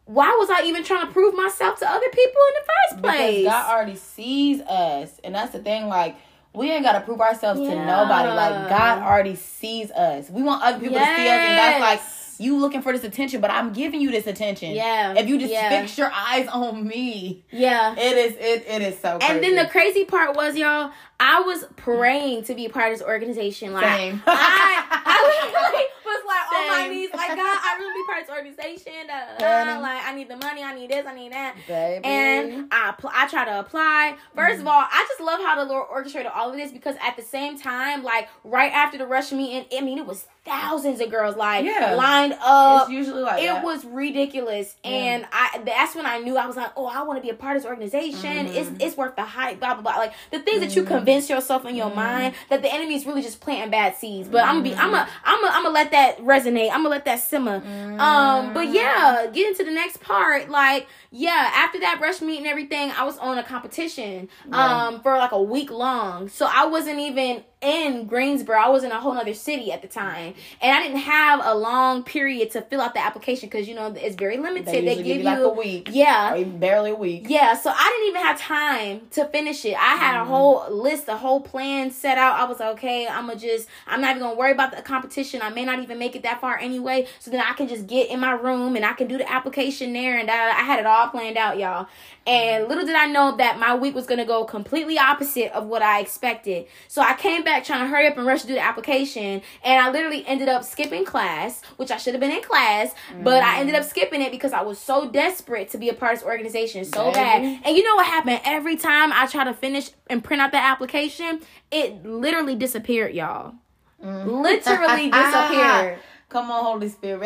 why was I even trying to prove myself to other people in the first place? Because God already sees us, and that's the thing. Like we ain't gotta prove ourselves to nobody. Like God already sees us. We want other people to see us, and that's like you looking for this attention. But I'm giving you this attention. Yeah. If you just Yeah. fix your eyes on me, yeah. it is it it is so. Crazy. And then the crazy part was, y'all, I was praying to be a part of this organization. Like, Same. I, I (laughs) literally was like on my knees, like, God, I really be part of this organization. Da, da, da. Like, I need the money, I need this, I need that. baby. And I I try to apply. 1st of all, I just love how the Lord orchestrated all of this because at the same time, like right after the rush meeting, I mean, it was thousands of girls like Yeah. lined up. it's usually like It that. was ridiculous, and I that's when I knew I was like, oh, I want to be a part of this organization. It's Mm-hmm. it's worth the hype, blah blah blah. Like the things that you convince yourself in your Mm-hmm. mind that the enemy is really just planting bad seeds. But I'm gonna be, I'm a, I'm a, I'm gonna let that resonate. I'm gonna let that simmer. Um, Mm-hmm. but yeah, get into the next part. Like yeah, after that rush meet and everything, I was on a competition um for like a week long. So I wasn't even in Greensboro. I was in a whole other city at the time, and I didn't have a long period to fill out the application because you know it's very limited. They They, give give you like a week. Yeah, barely a week. yeah, so I didn't even have time to finish it. I had a Mm-hmm. whole list, a whole plan set out. I was like, okay, I'm gonna just, I'm not even gonna worry about the competition. I may not even make it that far anyway. So then I can just get in my room and I can do the application there. And I, I had it all planned out, y'all. And little did I know that my week was gonna go completely opposite of what I expected. So I came back trying to hurry up and rush to do the application, and I literally ended up skipping class, which I should have been in class, but I ended up mm. skipping it because I was so desperate to be a part of this organization so Baby. bad. And you know what happened? Every time I try to finish and print out the application, it literally disappeared, y'all. Mm. Literally (laughs) disappeared. Come on, Holy Spirit.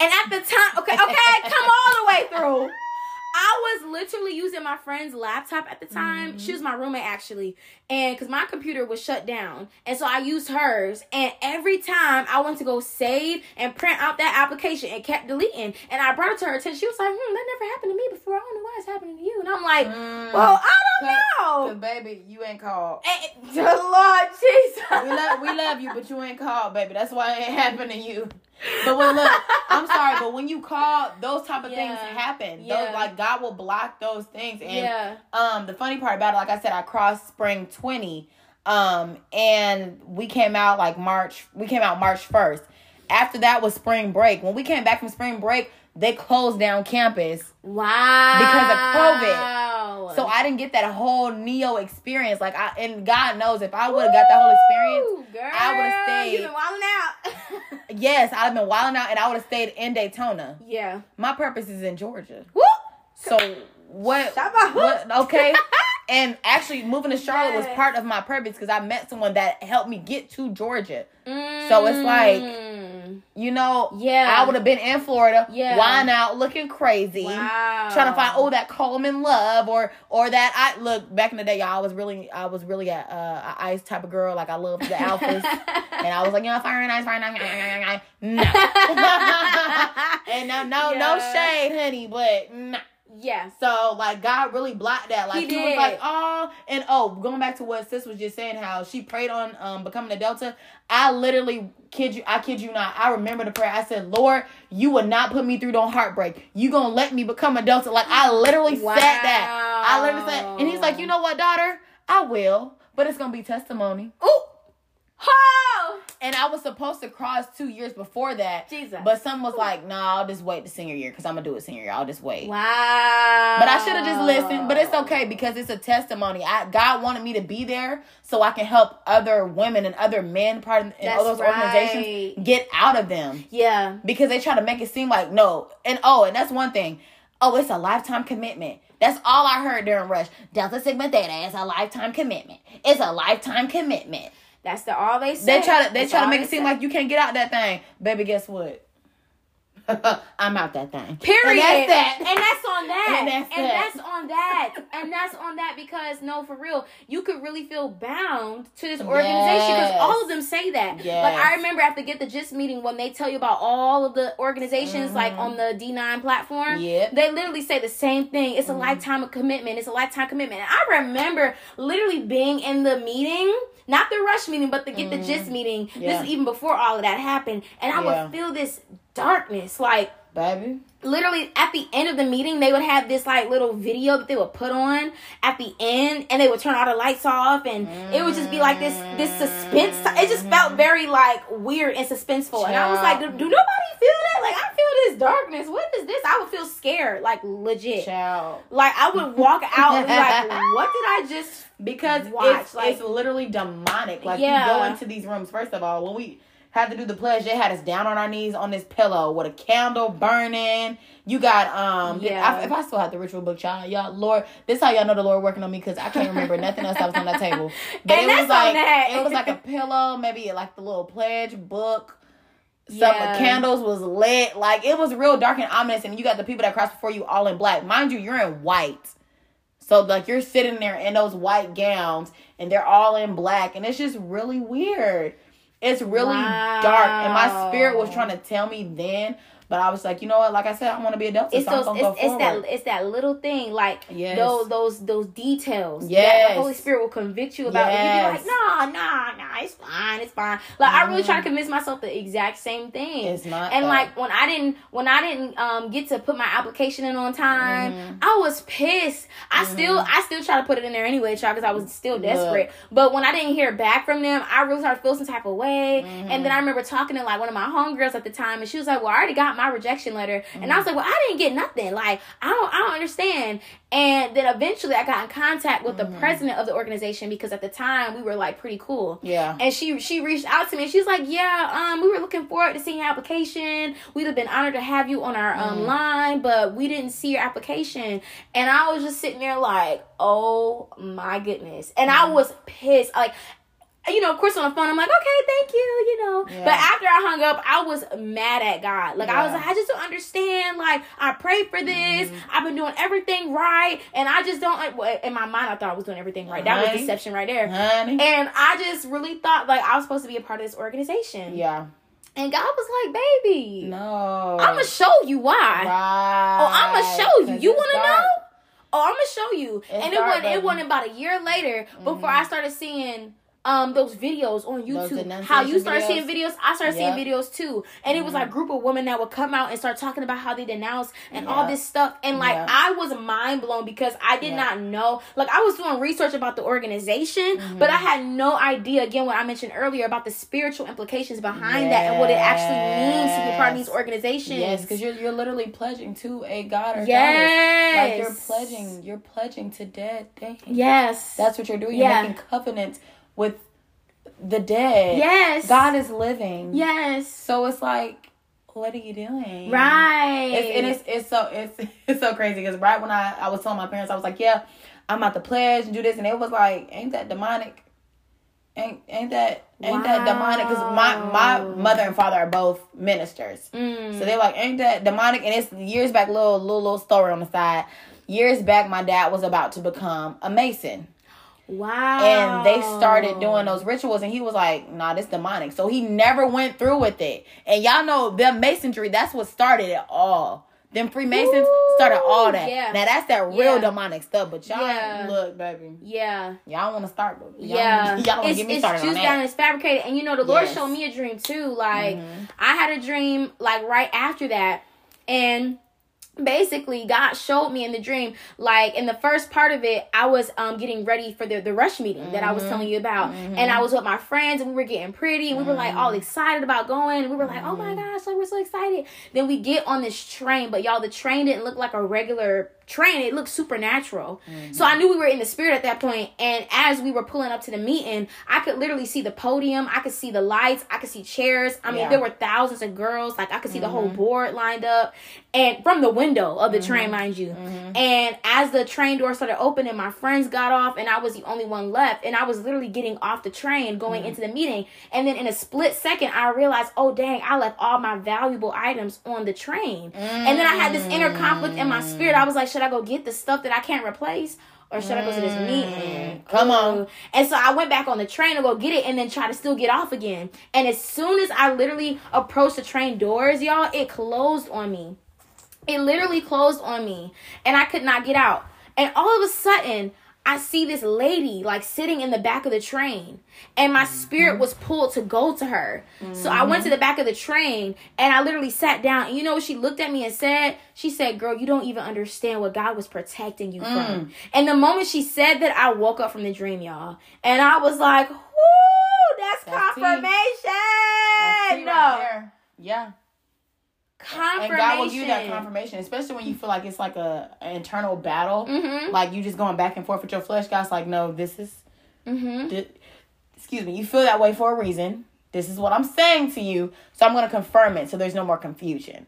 And at the time, okay, okay, come all the way through. I was literally using my friend's laptop at the time. She was my roommate actually, and because my computer was shut down, and so I used hers. And every time I went to go save and print out that application, it kept deleting. And I brought it to her attention. She was like, "Hmm, that never happened to me before. I don't know why it's happening to you." And I'm like, "Well, I don't know." baby, you ain't called. And, (laughs) the Lord Jesus. We love, we love you, but you ain't called, baby. That's why it ain't happened to you. But when look, I'm sorry, but when you call, those type of things happen. Yeah. Those like God will block those things. And Yeah. um, the funny part about it, like I said, I crossed spring 20, um, and we came out like March. We came out March 1st. After that was spring break. When we came back from spring break, they closed down campus. Wow. Because of COVID. So I didn't get that whole neo experience. Like I and God knows if I would have got that whole experience, girl, I would've stayed. You've been wilding out. (laughs) yes, I'd have been wilding out and I would have stayed in Daytona. yeah. My purpose is in Georgia. Woo. So what? What okay. (laughs) And actually, moving to Charlotte was part of my purpose because I met someone that helped me get to Georgia. So it's like, Mm. You know, Yeah. I would have been in Florida, Yeah. wine out, looking crazy, Wow. trying to find oh that Cookman love or or that I look back in the day, y'all. I was really I was really a, uh, a ice type of girl. Like I loved the alphas, (laughs) and I was like, you know, fire and ice, fire and ice, (laughs) no, (laughs) and no, no, no Yeah. shade, honey, but no. Yeah. So like God really blocked that. Like He he, was like, oh, and oh, going back to what sis was just saying, how she prayed on um becoming a Delta. I literally kid you, I kid you not. I remember the prayer. I said, Lord, you will not put me through no heartbreak. You gonna let me become a Delta. Like I literally said that. I literally said, and he's like, you know what, daughter, I will, but it's gonna be testimony. Ooh. Ho! And I was supposed to cross two years before that. Jesus. But some was like, nah, I'll just wait the senior year because I'm gonna do it senior year. I'll just wait. Wow. But I should have just listened. But it's okay because it's a testimony. I God wanted me to be there so I can help other women and other men part in all those organizations right. get out of them Yeah. because they try to make it seem like no. And oh, and that's one thing. Oh, it's a lifetime commitment. That's all I heard during Rush. Delta Sigma Theta is a lifetime commitment. It's a lifetime commitment. That's the all they say. They try to they That's try to make it seem say. like you can't get out that thing. Baby, guess what? (laughs) I'm out that thing. Period. And that's that. And that's on that. And that's and that. that's on that. And that's on that because no, for real, you could really feel bound to this organization because Yes. all of them say that. Yes. Like I remember after Get the Gist meeting when they tell you about all of the organizations like on the D9 platform. Mm-hmm. Yep. Mm-hmm. They literally say the same thing. It's a lifetime of commitment. It's a lifetime commitment. And I remember literally being in the meeting. Not the rush meeting, but the get the gist meeting. Mm-hmm. Yeah. This is even before all of that happened. And I Yeah. would feel this darkness. Like, baby. literally at the end of the meeting they would have this like little video that they would put on at the end and they would turn all the lights off and it would just be like this this suspense it just felt very like weird and suspenseful and i was like do, do nobody feel that like i feel this darkness what is this i would feel scared like legit Child. like i would walk out and be like (laughs) what did i just because Watch, it's like- it's literally demonic. Like you go into these rooms. First of all, when we had to do the pledge, they had us down on our knees on this pillow with a candle burning. You got um. Yeah. I, if I still have the ritual book, child, y'all, Lord, this how y'all know the Lord working on me because I can't remember nothing else that was on that table. (laughs) But And it was on like that. it was like a (laughs) pillow, maybe like the little pledge book. Some Yeah. candles was lit. Like it was real dark and ominous, and you got the people that cross before you all in black. Mind you, you're in white. So like you're sitting there in those white gowns and they're all in black and it's just really weird. It's really dark and my spirit was trying to tell me then, but I was like, you know what? Like I said, I want to be a Delta, it's so those it's, it's that it's that little thing like Yes. those those those details that Yes. the Holy Spirit will convict you about and Yes. you be like no no no it's fine it's fine like I really try to convince myself the exact same thing Mm-hmm. It's not and that. like when I didn't when I didn't um get to put my application in on time Mm-hmm. I was pissed I still I still try to put it in there anyway try because I was still desperate but when I didn't hear back from them I really started to feel some type of way and Mm-hmm. then I remember talking to like one of my homegirls at the time and she was like well I already got my rejection letter and Mm-hmm. I was like well I didn't get nothing like I don't I don't understand and then eventually I got in contact with Mm-hmm. the president of the organization because at the time we were like pretty cool Yeah. and she she reached out to me and she's like yeah um we were looking forward to seeing your application we'd have been honored to have you on our Mm. um line but we didn't see your application and I was just sitting there like oh my goodness and. I was pissed like you know, of course, on the phone, I'm like, okay, thank you, you know. Yeah. But after I hung up, I was mad at God. Like, I was like, I just don't understand. Like, I prayed for this. Mm-hmm. I've been doing everything right. And I just don't, like, well, in my mind, I thought I was doing everything right. That was deception right there. Honey. And I just really thought, like, I was supposed to be a part of this organization. yeah. And God was like, baby, No. I'm going to show you why. Right. Oh, I'm gonna show you. You want to know? Oh, I'm gonna show you. It's and it wasn't. It wasn't about a year later before I started seeing um those videos on YouTube. How you start started seeing videos? videos, I started Yep. seeing videos too. And it was like a group of women that would come out and start talking about how they denounce and all this stuff. And like Yeah. I was mind blown because I did not know. Like I was doing research about the organization, Mm-hmm. but I had no idea. Again, what I mentioned earlier about the spiritual implications behind that and what it actually means to be part of these organizations. Yes, because you're you're literally pledging to a god or goddess. yes, Like you're pledging, you're pledging to dead things. Yes, That's what you're doing. You're Yeah. making covenants with the dead. Yes. God is living. Yes. So it's like, what are you doing? Right. It's, and it's it's so it's (laughs) it's so crazy because right when I I was telling my parents I was like, yeah, I'm about to pledge and do this, and it was like, ain't that demonic? Ain't ain't that ain't that demonic? Because my my mother and father are both ministers. Mm. So they're like, ain't that demonic? And it's years back, little little little story on the side. Years back, my dad was about to become a mason, wow. and they started doing those rituals, and he was like, "Nah, this demonic." So he never went through with it. And y'all know the masonry. That's what started it all. Them Freemasons started all that. yeah. Now that's that real Yeah. demonic stuff. But y'all, Yeah. look, baby, Yeah. y'all want to start, but y'all, Yeah, (laughs) y'all don't it's, get me it's started on juiced that. and it's fabricated. And you know, the Lord Yes. showed me a dream too. Like Mm-hmm. I had a dream like right after that, and basically God showed me in the dream, like in the first part of it, I was um getting ready for the the rush meeting that I was telling you mm-hmm. about, mm-hmm. and I was with my friends and we were getting pretty and we were like all mm-hmm. excited about going. And we were like, oh my gosh, like we're so excited. Then we get on this train, but y'all, the train didn't look like a regular train. It looked supernatural. Mm-hmm. So I knew we were in the spirit at that point. And as we were pulling up to the meeting, I could literally see the podium. I could see the lights. I could see chairs. I mean, Yeah. there were thousands of girls. Like I could see the whole mm-hmm. board lined up, and from the window of the mm-hmm. train, mind you. And as the train door started opening, my friends got off, and I was the only one left. And I was literally getting off the train, going into the meeting. And then in a split second, I realized, oh dang, I left all my valuable items on the train. And then I had this inner conflict in my spirit. I was like, should I go get the stuff that I can't replace? Or should I go to this mm. meeting? Come on. And so I went back on the train to go get it and then try to still get off again. And as soon as I literally approached the train doors, y'all, it closed on me. It literally closed on me. And I could not get out. And all of a sudden, I see this lady like sitting in the back of the train, and my spirit was pulled to go to her. So I went to the back of the train, and I literally sat down. And you know what she looked at me and said? She said, "Girl, you don't even understand what God was protecting you from." And the moment she said that, I woke up from the dream, y'all, and I was like, "Whoo, that's, That's confirmation." That's no, right. Yeah. Confirmation. And God will give you that confirmation, especially when you feel like it's like a an internal battle, Mhm. like you just going back and forth with your flesh. God's like, no, this is, Mm-hmm. excuse me, you feel that way for a reason. This is what I'm saying to you, so I'm gonna confirm it, so there's no more confusion.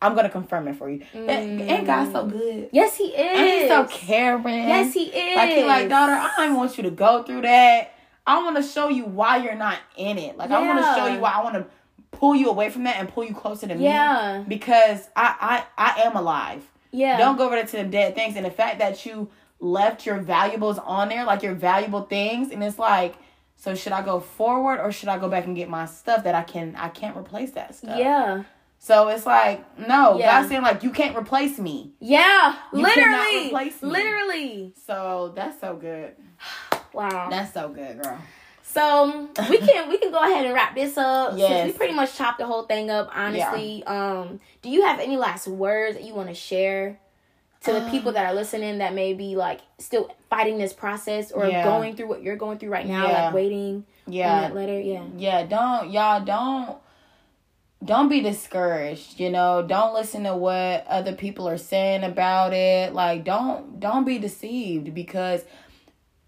I'm gonna confirm it for you. And, and God's so good. Yes, he is. And he's so caring. Yes, he is. Like he like, daughter, I don't want you to go through that. I want to show you why you're not in it. Like I want to show you why I want to pull you away from that and pull you closer to Yeah. me. Because I I I am alive. Yeah. Don't go over to the dead things. And the fact that you left your valuables on there, like your valuable things, and it's like, so should I go forward or should I go back and get my stuff that I can I can't replace that stuff. Yeah. So it's like, no, Yeah. God's saying like you can't replace me. Yeah. You literally. replace me. Literally. So that's so good. (sighs) Wow. That's so good, girl. So we (laughs) can we can go ahead and wrap this up. Since Yes. we pretty much chopped the whole thing up, honestly. Um, do you have any last words that you want to share to the Um, people that are listening that may be like still fighting this process or Yeah. going through what you're going through right now, Yeah. like waiting Yeah. that letter? Yeah. yeah don't y'all don't don't be discouraged you know don't listen to what other people are saying about it like don't don't be deceived because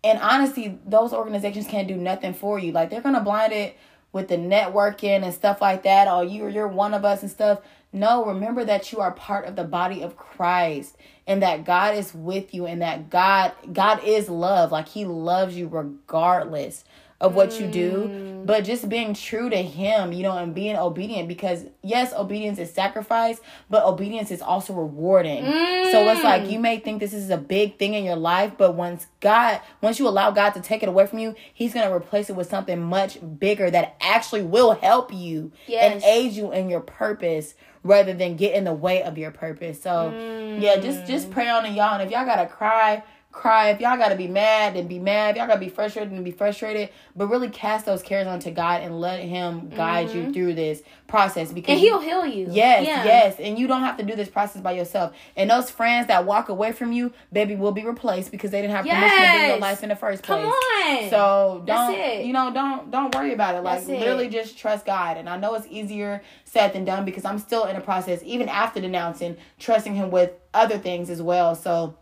and honestly those organizations can't do nothing for you. Like they're gonna blind it with the networking and stuff like that. Oh you you're one of us and stuff. No remember that you are part of the body of christ and that god is with you and that god god is love. Like he loves you regardless of what you do, mm. but just being true to him, you know, and being obedient because yes, obedience is sacrifice, but obedience is also rewarding. So it's like mm. you may think this is a big thing in your life, but once God, once you allow God to take it away from you, he's going to replace it with something much bigger that actually will help you Yes. and aid you in your purpose rather than get in the way of your purpose. So yeah, just just mm. pray on it, y'all. And if y'all gotta cry, cry. If y'all gotta be mad, then be mad. If y'all gotta be frustrated, then be frustrated. But really cast those cares onto God and let Him guide you mm-hmm. through this process. Because And he'll heal you. Yes, Yeah. yes. And you don't have to do this process by yourself. And those friends that walk away from you, baby, will be replaced because they didn't have permission to be your life in the first place. Come on. So don't you know don't don't worry about it. Like it. literally just trust God. And I know it's easier said than done because I'm still in a process, even after denouncing, trusting him with other things as well. So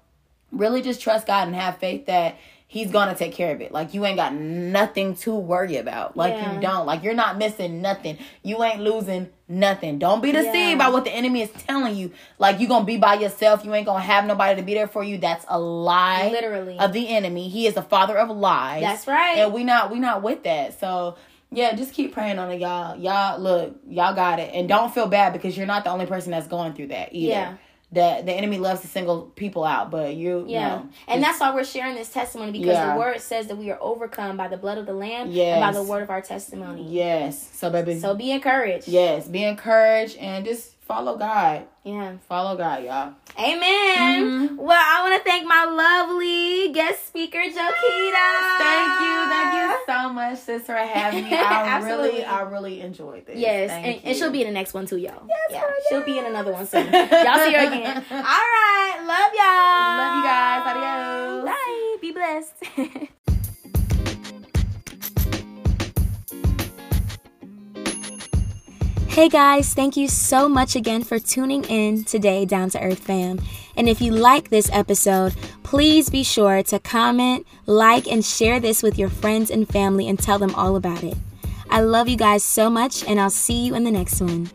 really just trust God and have faith that He's gonna take care of it. Like you ain't got nothing to worry about. Like Yeah. you don't. Like you're not missing nothing. You ain't losing nothing. Don't be deceived Yeah. by what the enemy is telling you. Like you gonna be by yourself. You ain't gonna have nobody to be there for you. That's a lie. Literally. Of the enemy. He is the father of lies. That's right. And we not we not with that. So yeah, just keep praying on it, y'all. Y'all look, y'all got it. And don't feel bad because you're not the only person that's going through that either. Yeah. The the enemy loves to single people out, but you Yeah. no. and that's why we're sharing this testimony because Yeah. the word says that we are overcome by the blood of the Lamb and by the word of our testimony. Yes. So baby. So be encouraged. yes, be encouraged and just follow God. Yeah. Follow God, y'all. Amen. Mm-hmm. Well, I want to thank my lovely guest speaker, Johkida. Thank you. Thank you so much, sis, for having me. (laughs) I Absolutely. really, I really enjoyed this. Yes, and, and she'll be in the next one too, y'all. yeah, girl, she'll be in another one soon. (laughs) y'all see her again. (laughs) All right, love y'all. Love you guys. Adios. Bye. Be blessed. Hey guys, thank you so much again for tuning in today, Down to Earth fam. And if you like this episode, please be sure to comment, like, and share this with your friends and family and tell them all about it. I love you guys so much, and I'll see you in the next one.